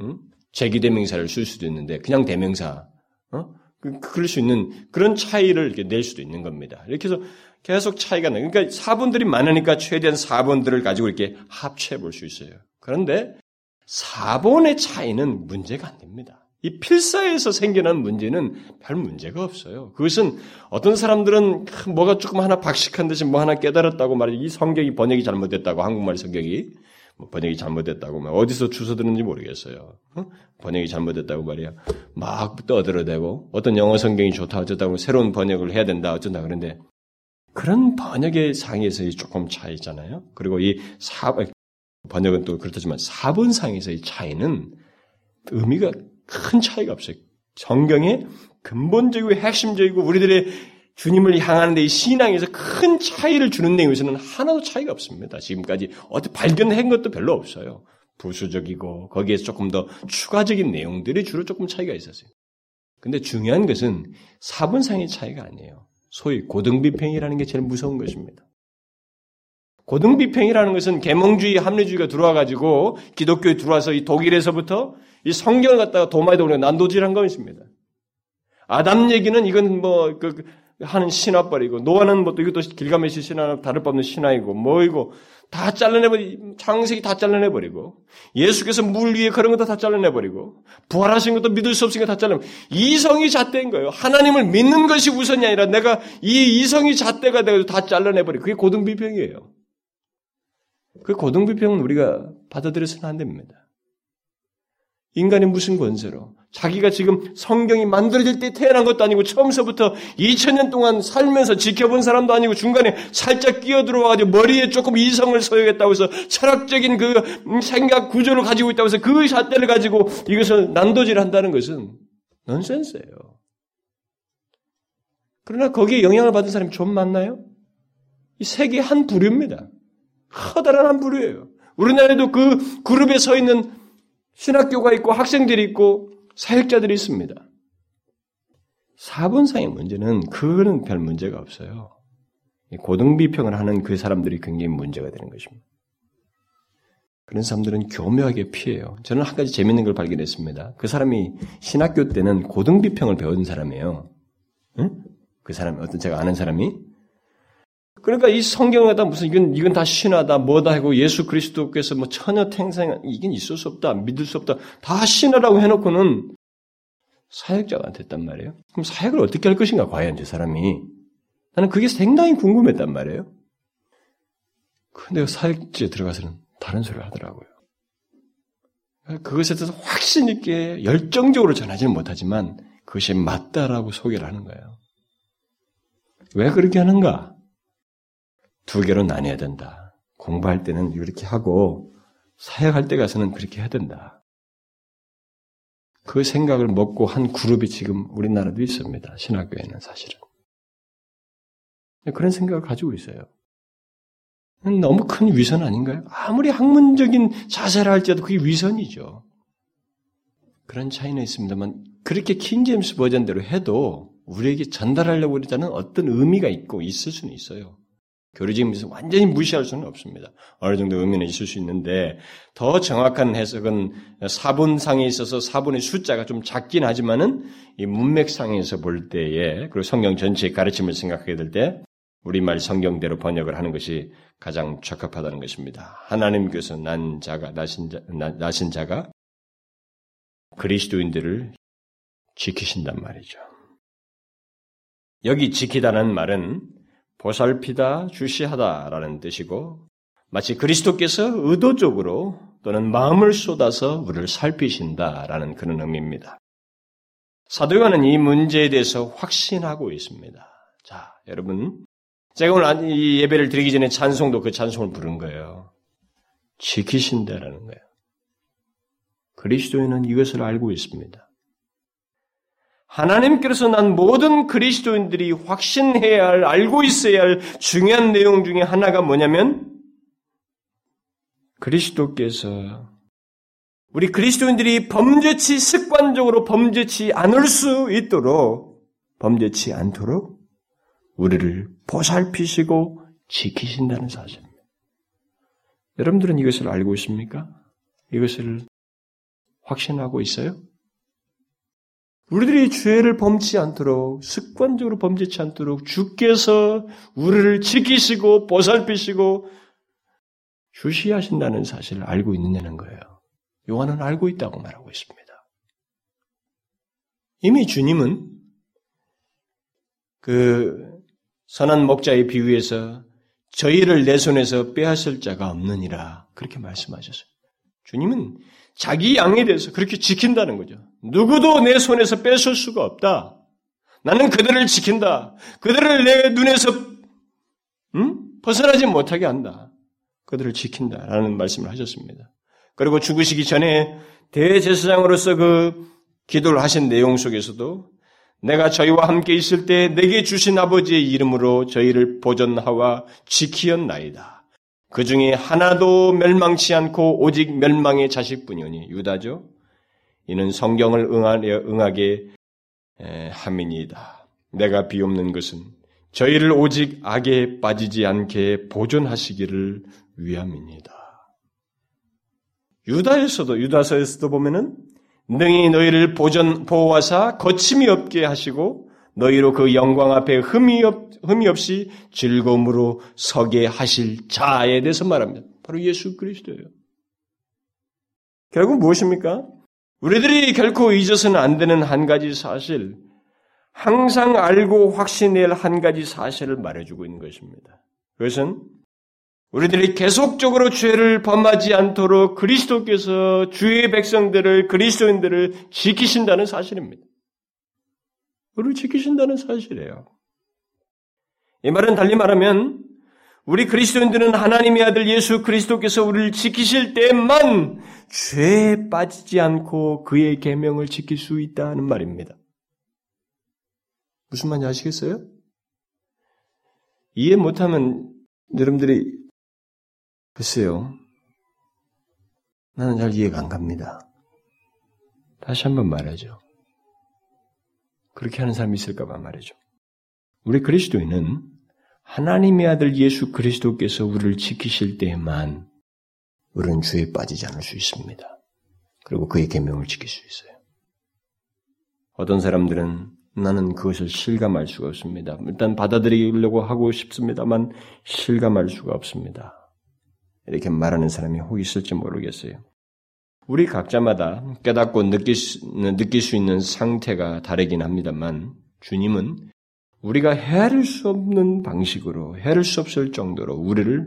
음? 제기대명사를 쓸 수도 있는데 그냥 대명사 어? 그, 그럴 수 있는 그런 차이를 이렇게 낼 수도 있는 겁니다. 이렇게 해서 계속 차이가 나요. 그러니까 사본들이 많으니까 최대한 사본들을 가지고 이렇게 합체해 볼 수 있어요. 그런데 사본의 차이는 문제가 안 됩니다. 이 필사에서 생겨난 문제는 별 문제가 없어요. 그것은 어떤 사람들은 뭐가 조금 하나 박식한 듯이 뭐 하나 깨달았다고 말이죠. 이 성경이 번역이 잘못됐다고 한국말 성경이 뭐 번역이 잘못됐다고 말 어디서 주워 들었는지 모르겠어요. 어? 번역이 잘못됐다고 말이야. 막 떠들어대고 어떤 영어 성경이 좋다 어쩌다고 새로운 번역을 해야 된다 어쩐다 그런데 그런 번역의 상에서의 조금 차이잖아요. 그리고 이 사, 번역은 또 그렇다지만 사본상에서의 차이는 의미가 큰 차이가 없어요. 성경의 근본적이고 핵심적이고 우리들의 주님을 향하는 데 신앙에서 큰 차이를 주는 내용에서는 하나도 차이가 없습니다. 지금까지 어떻게 발견한 것도 별로 없어요. 부수적이고 거기에서 조금 더 추가적인 내용들이 주로 조금 차이가 있었어요. 근데 중요한 것은 사본상의 차이가 아니에요. 소위 고등비평이라는 게 제일 무서운 것입니다. 고등 비평이라는 것은 계몽주의, 합리주의가 들어와 가지고 기독교에 들어와서 이 독일에서부터 이 성경을 갖다가 도마에다 오는 난도질한 것입니다. 아담 얘기는 이건 뭐 그 하는 신화벌이고 노아는 뭐 또 이것도 길가메시 신화 다를 바 없는 신화이고 뭐이고 다 잘라내버리 창세기 다 잘라내버리고 예수께서 물 위에 그런 것도 다 잘라내버리고 부활하신 것도 믿을 수 없으니까 다 잘라 이성이 잣대인 거예요. 하나님을 믿는 것이 우선이 아니라 내가 이 이성이 잣대가 되고 다 잘라내버리고 그게 고등 비평이에요. 그 고등 비평은 우리가 받아들여서는 안 됩니다. 인간이 무슨 권세로 자기가 지금 성경이 만들어질 때 태어난 것도 아니고 처음서부터 2000년 동안 살면서 지켜본 사람도 아니고 중간에 살짝 끼어들어와가지고 머리에 조금 이성을 소유했다고 해서 철학적인 그 생각 구조를 가지고 있다고 해서 그 잣대를 가지고 이것을 난도질 한다는 것은 넌센스예요. 그러나 거기에 영향을 받은 사람이 좀 많나요? 이 세계 한 부류입니다. 커다란 한 부류예요. 우리나라에도 그 그룹에 서 있는 신학교가 있고 학생들이 있고 사역자들이 있습니다. 사본상의 문제는 그거는 별 문제가 없어요. 고등비평을 하는 그 사람들이 굉장히 문제가 되는 것입니다. 그런 사람들은 교묘하게 피해요. 저는 한 가지 재밌는 걸 발견했습니다. 그 사람이 신학교 때는 고등비평을 배운 사람이에요. 응? 그 사람, 어떤 제가 아는 사람이 그러니까 이 성경을 갖다 무슨 이건 이건 다 신하다 뭐다 하고 예수 그리스도께서 뭐 처녀 태생 이건 있을 수 없다 믿을 수 없다 다 신하라고 해놓고는 사역자가 됐단 말이에요. 그럼 사역을 어떻게 할 것인가 과연 저 사람이 나는 그게 상당히 궁금했단 말이에요. 근데 사역지에 들어가서는 다른 소리를 하더라고요. 그것에 대해서 확신 있게 열정적으로 전하지는 못하지만 그것이 맞다라고 소개를 하는 거예요. 왜 그렇게 하는가? 두 개로 나뉘어야 된다. 공부할 때는 이렇게 하고 사역할 때 가서는 그렇게 해야 된다. 그 생각을 먹고 한 그룹이 지금 우리나라도 있습니다. 신학교에는 사실은. 그런 생각을 가지고 있어요. 너무 큰 위선 아닌가요? 아무리 학문적인 자세를 할지라도 그게 위선이죠. 그런 차이는 있습니다만 그렇게 킹제임스 버전대로 해도 우리에게 전달하려고 그러자는 어떤 의미가 있고 있을 수는 있어요. 교리적인 완전히 무시할 수는 없습니다. 어느 정도 의미는 있을 수 있는데 더 정확한 해석은 사본상에 있어서 사본의 숫자가 좀 작긴 하지만은 이 문맥상에서 볼 때에 그리고 성경 전체의 가르침을 생각하게 될 때 우리말 성경대로 번역을 하는 것이 가장 적합하다는 것입니다. 하나님께서 난 자가 나신 자, 나신 자가 그리스도인들을 지키신단 말이죠. 여기 지키다는 말은 보살피다, 주시하다라는 뜻이고 마치 그리스도께서 의도적으로 또는 마음을 쏟아서 우리를 살피신다라는 그런 의미입니다. 사도 요한은 이 문제에 대해서 확신하고 있습니다. 자, 여러분, 제가 오늘 이 예배를 드리기 전에 찬송도 그 찬송을 부른 거예요. 지키신다라는 거예요. 그리스도인은 이것을 알고 있습니다. 하나님께서 난 모든 그리스도인들이 확신해야 할, 알고 있어야 할 중요한 내용 중에 하나가 뭐냐면 그리스도께서 우리 그리스도인들이 범죄치 습관적으로 범죄치 않을 수 있도록 범죄치 않도록 우리를 보살피시고 지키신다는 사실입니다. 여러분들은 이것을 알고 있습니까? 이것을 확신하고 있어요? 우리들이 죄를 범치 않도록 습관적으로 범죄치 않도록 주께서 우리를 지키시고 보살피시고 주시하신다는 사실을 알고 있느냐는 거예요. 요한은 알고 있다고 말하고 있습니다. 이미 주님은 그 선한 목자의 비유에서 저희를 내 손에서 빼앗을 자가 없느니라 그렇게 말씀하셨어요. 주님은 자기 양에 대해서 그렇게 지킨다는 거죠. 누구도 내 손에서 뺏을 수가 없다. 나는 그들을 지킨다. 그들을 내 눈에서 음? 벗어나지 못하게 한다. 그들을 지킨다라는 말씀을 하셨습니다. 그리고 죽으시기 전에 대제사장으로서 그 기도를 하신 내용 속에서도 내가 저희와 함께 있을 때 내게 주신 아버지의 이름으로 저희를 보존하와 지키었나이다. 그 중에 하나도 멸망치 않고 오직 멸망의 자식뿐이오니 유다죠. 이는 성경을 응하게 함이니이다. 내가 비옵는 것은 저희를 오직 악에 빠지지 않게 보존하시기를 위함입니다. 유다에서도 유다서에서도 보면은 능히 너희를 보전 보호하사 거침이 없게 하시고 너희로 그 영광 앞에 흠이, 없, 흠이 없이 즐거움으로 서게 하실 자에 대해서 말합니다. 바로 예수 그리스도예요. 결국 무엇입니까? 우리들이 결코 잊어서는 안 되는 한 가지 사실, 항상 알고 확신해야 할 한 가지 사실을 말해주고 있는 것입니다. 그것은 우리들이 계속적으로 죄를 범하지 않도록 그리스도께서 주의 백성들을 그리스도인들을 지키신다는 사실입니다. 우리를 지키신다는 사실이에요. 이 말은 달리 말하면 우리 그리스도인들은 하나님의 아들 예수 그리스도께서 우리를 지키실 때만 죄에 빠지지 않고 그의 계명을 지킬 수 있다는 말입니다. 무슨 말인지 아시겠어요? 이해 못하면 여러분들이 글쎄요. 나는 잘 이해가 안 갑니다. 다시 한번 말하죠. 그렇게 하는 사람이 있을까 봐 말이죠. 우리 그리스도인은 하나님의 아들 예수 그리스도께서 우리를 지키실 때에만 우리는 죄에 빠지지 않을 수 있습니다. 그리고 그의 계명을 지킬 수 있어요. 어떤 사람들은 나는 그것을 실감할 수가 없습니다. 일단 받아들이려고 하고 싶습니다만 실감할 수가 없습니다. 이렇게 말하는 사람이 혹 있을지 모르겠어요. 우리 각자마다 깨닫고 느낄 수, 느낄 수 있는 상태가 다르긴 합니다만 주님은 우리가 헤아릴 수 없는 방식으로 헤아릴 수 없을 정도로 우리를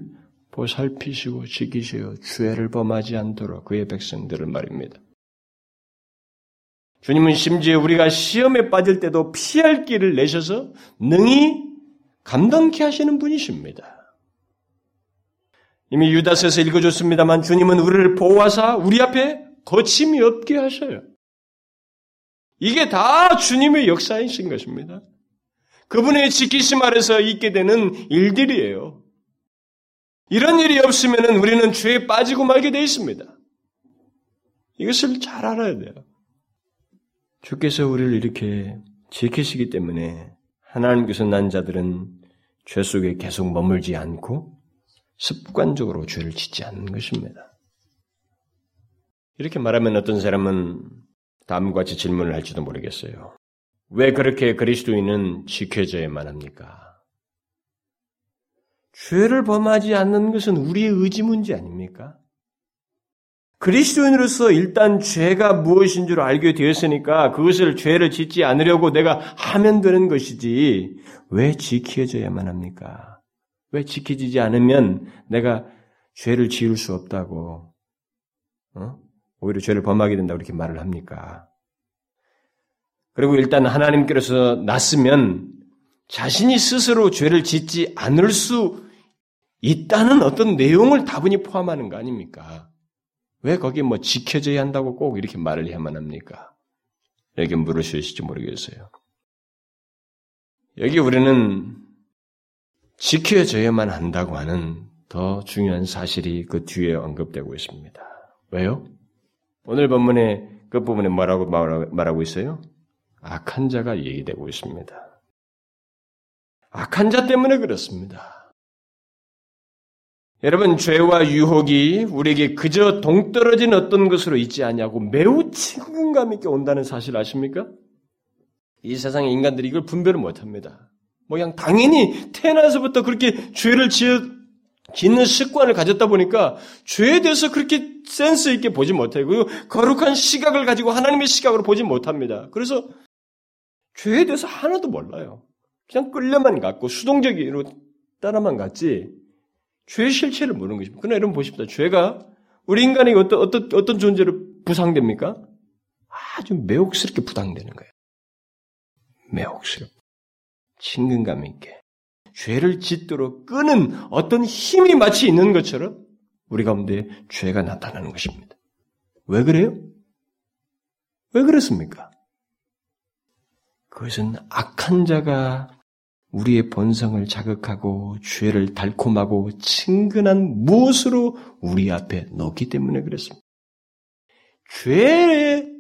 보살피시고 지키시어 죄를 범하지 않도록 그의 백성들을 말입니다. 주님은 심지어 우리가 시험에 빠질 때도 피할 길을 내셔서 능히 감당케 하시는 분이십니다. 이미 유다서에서 읽어줬습니다만 주님은 우리를 보호하사 우리 앞에 거침이 없게 하셔요. 이게 다 주님의 역사이신 것입니다. 그분의 지키심 아래서 있게 되는 일들이에요. 이런 일이 없으면 우리는 죄에 빠지고 말게 되어 있습니다. 이것을 잘 알아야 돼요. 주께서 우리를 이렇게 지키시기 때문에 하나님께서 난 자들은 죄 속에 계속 머물지 않고 습관적으로 죄를 짓지 않는 것입니다. 이렇게 말하면 어떤 사람은 다음과 같이 질문을 할지도 모르겠어요. 왜 그렇게 그리스도인은 지켜져야만 합니까? 죄를 범하지 않는 것은 우리의 의지 문제 아닙니까? 그리스도인으로서 일단 죄가 무엇인 줄 알게 되었으니까 그것을 죄를 짓지 않으려고 내가 하면 되는 것이지 왜 지켜져야만 합니까? 왜 지켜지지 않으면 내가 죄를 지을 수 없다고, 어? 오히려 죄를 범하게 된다고 이렇게 말을 합니까? 그리고 일단 하나님께서 났으면 자신이 스스로 죄를 짓지 않을 수 있다는 어떤 내용을 다분히 포함하는 거 아닙니까? 왜 거기에 뭐 지켜져야 한다고 꼭 이렇게 말을 해야만 합니까? 이렇게 물으실지 모르겠어요. 여기 우리는 지켜져야만 한다고 하는 더 중요한 사실이 그 뒤에 언급되고 있습니다. 왜요? 오늘 본문의 끝부분에 뭐라고 말하고 있어요? 악한 자가 얘기되고 있습니다. 악한 자 때문에 그렇습니다. 여러분, 죄와 유혹이 우리에게 그저 동떨어진 어떤 것으로 있지 않냐고 매우 친근감 있게 온다는 사실 아십니까? 이 세상의 인간들이 이걸 분별을 못 합니다. 뭐 그냥 당연히 태어나서부터 그렇게 죄를 지어, 짓는 습관을 가졌다 보니까 죄에 대해서 그렇게 센스 있게 보지. 그리고 거룩한 시각을 가지고 하나님의 시각으로 보지 못합니다. 그래서 죄에 대해서 하나도 몰라요. 그냥 끌려만 갔고 수동적으로 따라만 갔지 죄의 실체를 모르는 것입니다. 그러나 여러분 보십시다. 죄가 우리 인간이 어떤 어떤 어떤 존재로 부상됩니까? 아주 매혹스럽게 부상되는 거예요. 매혹스럽. 친근감 있게 죄를 짓도록 끄는 어떤 힘이 마치 있는 것처럼 우리 가운데 죄가 나타나는 것입니다. 왜 그래요? 왜 그렇습니까? 그것은 악한 자가 우리의 본성을 자극하고 죄를 달콤하고 친근한 무엇으로 우리 앞에 놓기 때문에 그렇습니다. 죄의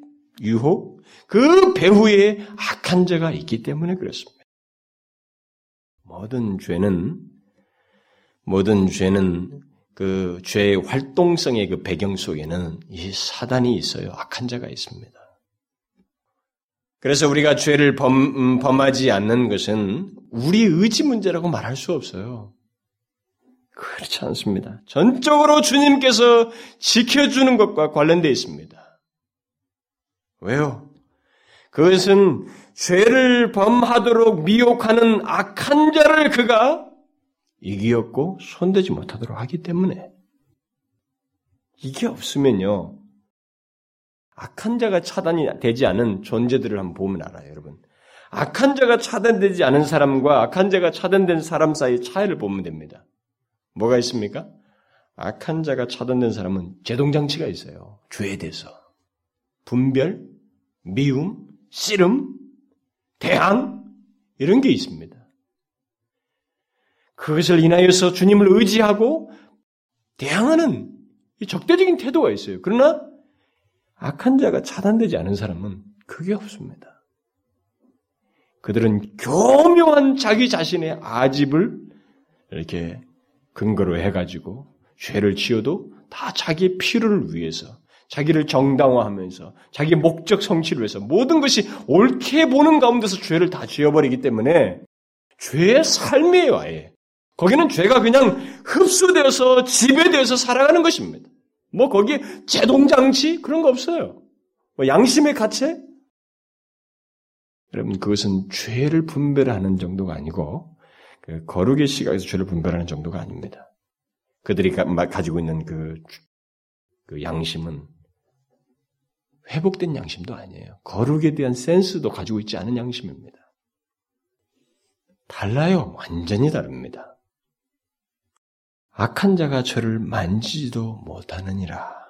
유혹, 그 배후에 악한 자가 있기 때문에 그렇습니다. 모든 죄는 모든 죄는 그 죄의 활동성의 그 배경 속에는 이 사단이 있어요. 악한 자가 있습니다. 그래서 우리가 죄를 범, 음, 범하지 않는 것은 우리 의지 문제라고 말할 수 없어요. 그렇지 않습니다. 전적으로 주님께서 지켜주는 것과 관련되어 있습니다. 왜요? 그것은 죄를 범하도록 미혹하는 악한 자를 그가 이기었고 손대지 못하도록 하기 때문에 이게 없으면요 악한 자가 차단이 되지 않은 존재들을 한번 보면 알아요, 여러분. 악한 자가 차단되지 않은 사람과 악한 자가 차단된 사람 사이의 차이를 보면 됩니다. 뭐가 있습니까? 악한 자가 차단된 사람은 제동장치가 있어요. 죄에 대해서. 분별, 미움, 씨름, 대항, 이런 게 있습니다. 그것을 인하여서 주님을 의지하고 대항하는 적대적인 태도가 있어요. 그러나 악한 자가 차단되지 않은 사람은 그게 없습니다. 그들은 교묘한 자기 자신의 아집을 이렇게 근거로 해가지고 죄를 지어도 다 자기 필요를 위해서 자기를 정당화하면서 자기 목적 성취를 위해서 모든 것이 옳게 보는 가운데서 죄를 다 지어버리기 때문에 죄의 삶이에요, 아예. 거기는 죄가 그냥 흡수되어서 지배되어서 살아가는 것입니다. 뭐 거기에 제동장치 그런 거 없어요. 뭐 양심의 가책? 여러분 그것은 죄를 분별하는 정도가 아니고 그 거룩의 시각에서 죄를 분별하는 정도가 아닙니다. 그들이 가지고 있는 그, 그 양심은 회복된 양심도 아니에요. 거룩에 대한 센스도 가지고 있지 않은 양심입니다. 달라요. 완전히 다릅니다. 악한 자가 저를 만지지도 못하느니라.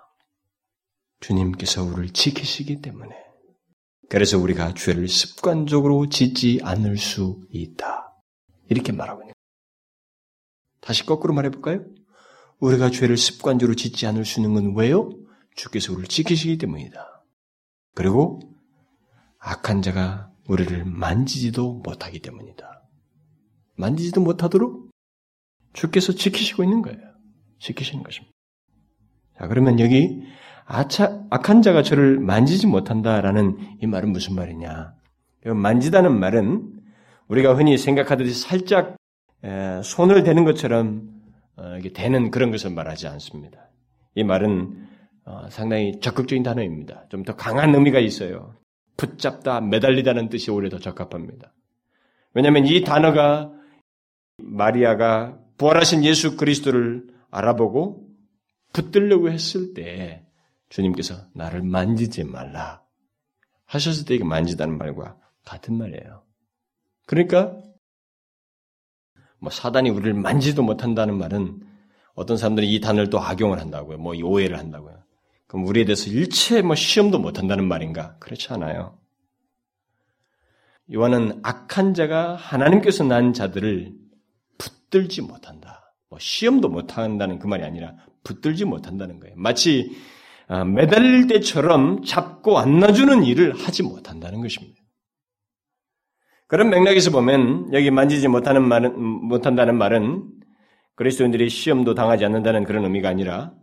주님께서 우리를 지키시기 때문에. 그래서 우리가 죄를 습관적으로 짓지 않을 수 있다. 이렇게 말하고 있는 다시 거꾸로 말해볼까요? 우리가 죄를 습관적으로 짓지 않을 수 있는 건 왜요? 주께서 우리를 지키시기 때문이다. 그리고 악한 자가 우리를 만지지도 못하기 때문이다. 만지지도 못하도록 주께서 지키시고 있는 거예요. 지키시는 것입니다. 자, 그러면 여기 아차, 악한 자가 저를 만지지 못한다라는 이 말은 무슨 말이냐? 만지다는 말은 우리가 흔히 생각하듯이 살짝 손을 대는 것처럼 어, 대는 그런 것을 말하지 않습니다. 이 말은 어, 상당히 적극적인 단어입니다. 좀 더 강한 의미가 있어요. 붙잡다, 매달리다는 뜻이 오히려 더 적합합니다. 왜냐하면 이 단어가 마리아가 부활하신 예수 그리스도를 알아보고 붙들려고 했을 때 주님께서 나를 만지지 말라 하셨을 때 이게 만지다는 말과 같은 말이에요. 그러니까 뭐 사단이 우리를 만지도 못한다는 말은 어떤 사람들이 이 단어를 또 악용을 한다고요. 뭐 오해를 한다고요. 그럼 우리에 대해서 일체 뭐 시험도 못 한다는 말인가? 그렇지 않아요. 요한은 악한 자가 하나님께서 난 자들을 붙들지 못한다. 뭐 시험도 못 한다는 그 말이 아니라 붙들지 못한다는 거예요. 마치 아, 매달릴 때처럼 잡고 안놔주는 일을 하지 못한다는 것입니다. 그런 맥락에서 보면 여기 만지지 못하는 말은 못한다는 말은 그리스도인들이 시험도 당하지 않는다는 그런 의미가 아니라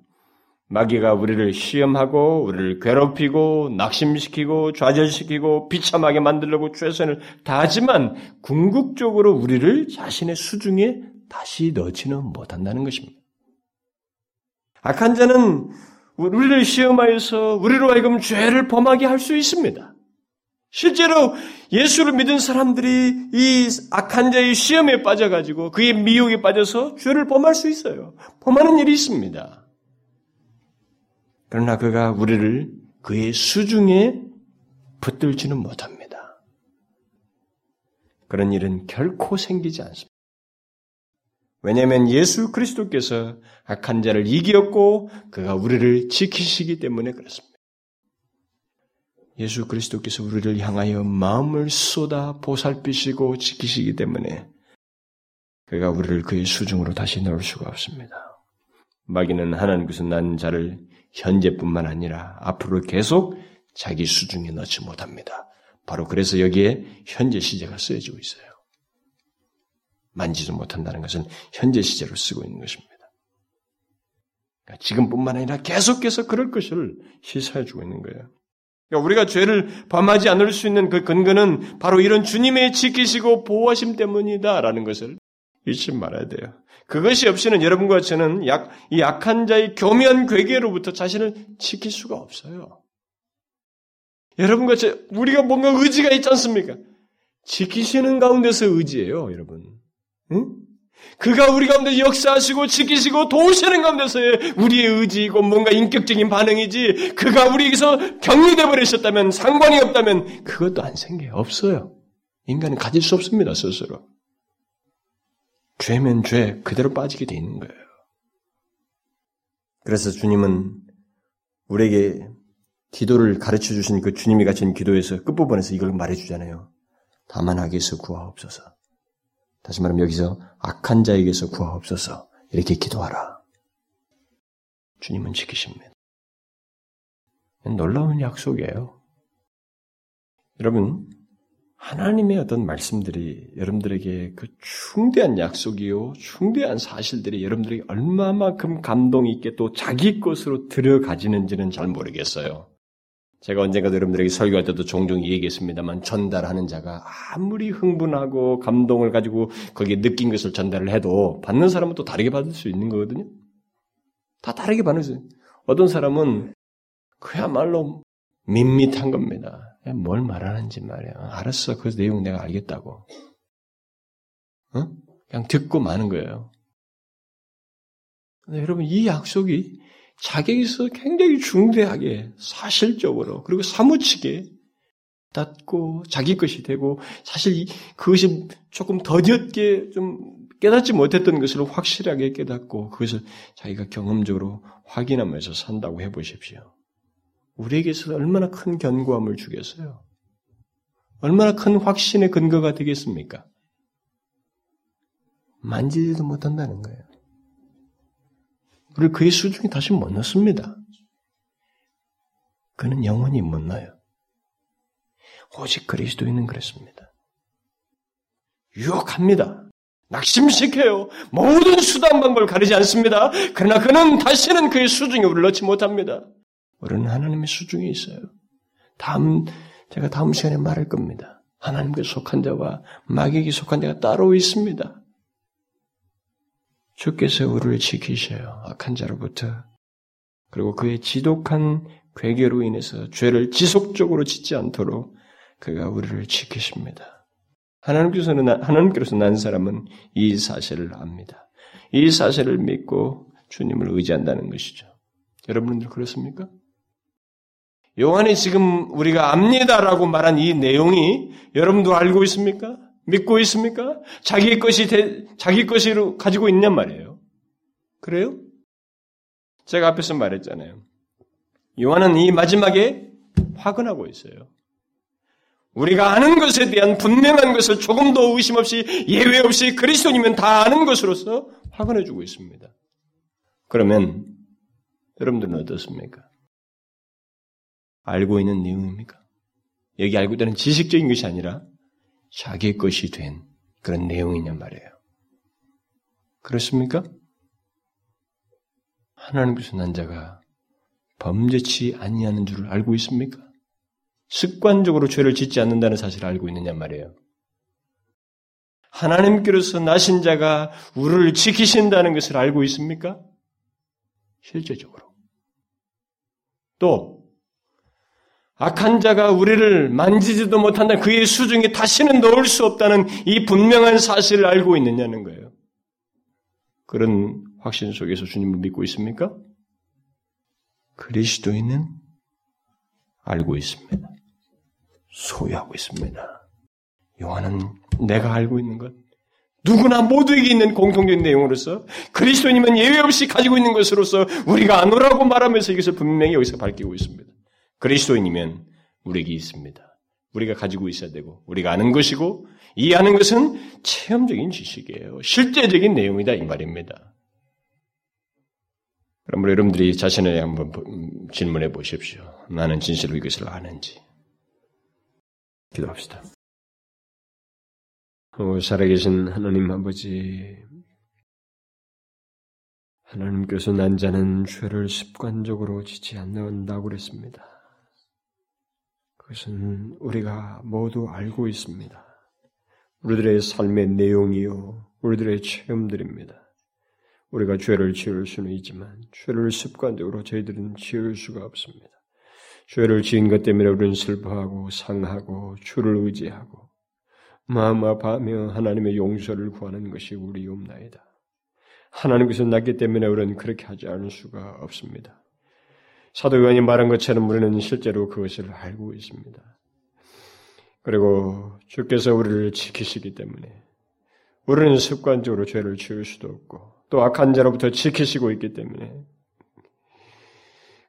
마귀가 우리를 시험하고 우리를 괴롭히고 낙심시키고 좌절시키고 비참하게 만들려고 최선을 다하지만 궁극적으로 우리를 자신의 수중에 다시 넣지는 못한다는 것입니다. 악한 자는 우리를 시험하여서 우리로 하여금 죄를 범하게 할 수 있습니다. 실제로 예수를 믿은 사람들이 이 악한 자의 시험에 빠져가지고 그의 미혹에 빠져서 죄를 범할 수 있어요. 범하는 일이 있습니다. 그러나 그가 우리를 그의 수중에 붙들지는 못합니다. 그런 일은 결코 생기지 않습니다. 왜냐하면 예수 그리스도께서 악한 자를 이기었고 그가 우리를 지키시기 때문에 그렇습니다. 예수 그리스도께서 우리를 향하여 마음을 쏟아 보살피시고 지키시기 때문에 그가 우리를 그의 수중으로 다시 넣을 수가 없습니다. 마귀는 하나님께서 난 자를 현재뿐만 아니라 앞으로 계속 자기 수중에 넣지 못합니다. 바로 그래서 여기에 현재 시제가 쓰여지고 있어요. 만지도 못한다는 것은 현재 시제로 쓰고 있는 것입니다. 그러니까 지금뿐만 아니라 계속해서 그럴 것을 시사해 주고 있는 거예요. 그러니까 우리가 죄를 범하지 않을 수 있는 그 근거는 바로 이런 주님의 지키시고 보호하심 때문이다라는 것을 잊지 말아야 돼요. 그것이 없이는 여러분과 저는 약, 이 약한 자의 교묘한 괴계로부터 자신을 지킬 수가 없어요. 여러분과 저, 우리가 뭔가 의지가 있지 않습니까? 지키시는 가운데서 의지예요, 여러분. 응? 그가 우리 가운데 역사하시고 지키시고 도우시는 가운데서의 우리의 의지이고 뭔가 인격적인 반응이지 그가 우리에게서 격리돼 버리셨다면 상관이 없다면 그것도 안 생겨요. 없어요. 인간은 가질 수 없습니다. 스스로. 죄면 죄 그대로 빠지게 돼 있는 거예요. 그래서 주님은 우리에게 기도를 가르쳐 주신 그 주님이 가르친 기도에서 끝부분에서 이걸 말해 주잖아요. 다만 악에서 구하옵소서. 다시 말하면 여기서 악한 자에게서 구하옵소서. 이렇게 기도하라. 주님은 지키십니다. 놀라운 약속이에요. 여러분, 하나님의 어떤 말씀들이 여러분들에게 그 충대한 약속이요, 충대한 사실들이 여러분들에게 얼마만큼 감동 있게 또 자기 것으로 들어가지는지는 잘 모르겠어요. 제가 언젠가도 여러분들에게 설교할 때도 종종 얘기했습니다만 전달하는 자가 아무리 흥분하고 감동을 가지고 거기에 느낀 것을 전달을 해도 받는 사람은 또 다르게 받을 수 있는 거거든요. 다 다르게 수 있어요. 어떤 사람은 그야말로 밋밋한 겁니다. 뭘 말하는지 말이야. 알았어. 그 내용 내가 알겠다고. 어? 그냥 듣고 마는 거예요. 여러분, 이 약속이 자격에서 굉장히 중대하게 사실적으로 그리고 사무치게 닫고 자기 것이 되고 사실 그것이 조금 더디었게 좀 깨닫지 못했던 것을 확실하게 깨닫고 그것을 자기가 경험적으로 확인하면서 산다고 해보십시오. 우리에게서 얼마나 큰 견고함을 주겠어요? 얼마나 큰 확신의 근거가 되겠습니까? 만지지도 못한다는 거예요. 우리 그의 수중에 다시 못 넣습니다. 그는 영원히 못 넣어요. 오직 그리스도인은 그렇습니다. 유혹합니다. 낙심시켜요. 모든 수단 방법을 가리지 않습니다. 그러나 그는 다시는 그의 수중에 우리를 넣지 못합니다. 우리는 하나님의 수중에 있어요. 다음, 제가 다음 시간에 말할 겁니다. 하나님께 속한 자와 마귀에게 속한 자가 따로 있습니다. 주께서 우리를 지키셔요. 악한 자로부터. 그리고 그의 지독한 괴계로 인해서 죄를 지속적으로 짓지 않도록 그가 우리를 지키십니다. 하나님께서는, 하나님께로서 난 사람은 이 사실을 압니다. 이 사실을 믿고 주님을 의지한다는 것이죠. 여러분들 그렇습니까? 요한이 지금 우리가 압니다라고 말한 이 내용이 여러분도 알고 있습니까? 믿고 있습니까? 자기 것이 되, 자기 것으로 가지고 있냔 말이에요. 그래요? 제가 앞에서 말했잖아요. 요한은 이 마지막에 화근하고 있어요. 우리가 아는 것에 대한 분명한 것을 조금도 의심 없이 예외 없이 그리스도님은 다 아는 것으로서 화근해주고 있습니다. 그러면 여러분들은 어떻습니까? 알고 있는 내용입니까? 여기 알고 있다는 지식적인 것이 아니라 자기의 것이 된 그런 내용이냔 말이에요. 그렇습니까? 하나님께서 난 자가 범죄치 아니하는 줄을 알고 있습니까? 습관적으로 죄를 짓지 않는다는 사실을 알고 있느냐 말이에요. 하나님께로서 나신 자가 우리를 지키신다는 것을 알고 있습니까? 실제적으로. 또 악한 자가 우리를 만지지도 못한다. 그의 수중에 다시는 넣을 수 없다는 이 분명한 사실을 알고 있느냐는 거예요. 그런 확신 속에서 주님을 믿고 있습니까? 그리스도인은 알고 있습니다. 소유하고 있습니다. 요한은 내가 알고 있는 것, 누구나 모두에게 있는 공통적인 내용으로서 그리스도인이면 예외 없이 가지고 있는 것으로서 우리가 안오라고 말하면서 이것을 분명히 여기서 밝히고 있습니다. 그리스도인이면 우리에게 있습니다. 우리가 가지고 있어야 되고 우리가 아는 것이고 이해하는 것은 체험적인 지식이에요. 실제적인 내용이다 이 말입니다. 그럼 여러분들이 자신을 한번 질문해 보십시오. 나는 진실로 이것을 아는지. 기도합시다. 오, 살아계신 하나님 아버지, 하나님께서 난 자는 죄를 습관적으로 지지 않는다고 그랬습니다. 그것은 우리가 모두 알고 있습니다. 우리들의 삶의 내용이요, 우리들의 체험들입니다. 우리가 죄를 지을 수는 있지만 죄를 습관적으로 저희들은 지을 수가 없습니다. 죄를 지은 것 때문에 우리는 슬퍼하고 상하고 주를 의지하고 마음 아파하며 하나님의 용서를 구하는 것이 우리옵나이다. 하나님께서 낳기 때문에 우리는 그렇게 하지 않을 수가 없습니다. 사도 요한이 말한 것처럼 우리는 실제로 그것을 알고 있습니다. 그리고 주께서 우리를 지키시기 때문에 우리는 습관적으로 죄를 지을 수도 없고 또 악한 자로부터 지키시고 있기 때문에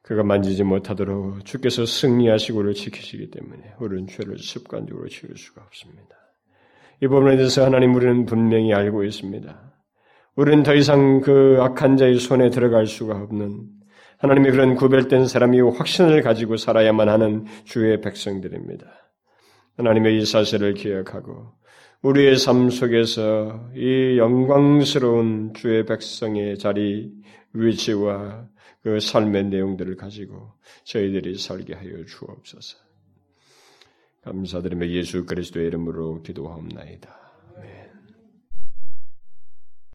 그가 만지지 못하도록 주께서 승리하시고 를 지키시기 때문에 우리는 죄를 습관적으로 지을 수가 없습니다. 이 부분에 대해서 하나님 우리는 분명히 알고 있습니다. 우리는 더 이상 그 악한 자의 손에 들어갈 수가 없는 하나님의 그런 구별된 사람이 확신을 가지고 살아야만 하는 주의 백성들입니다. 하나님의 이 사실을 기억하고 우리의 삶 속에서 이 영광스러운 주의 백성의 자리, 위치와 그 삶의 내용들을 가지고 저희들이 살게 하여 주옵소서. 감사드리며 예수 그리스도의 이름으로 기도하옵나이다.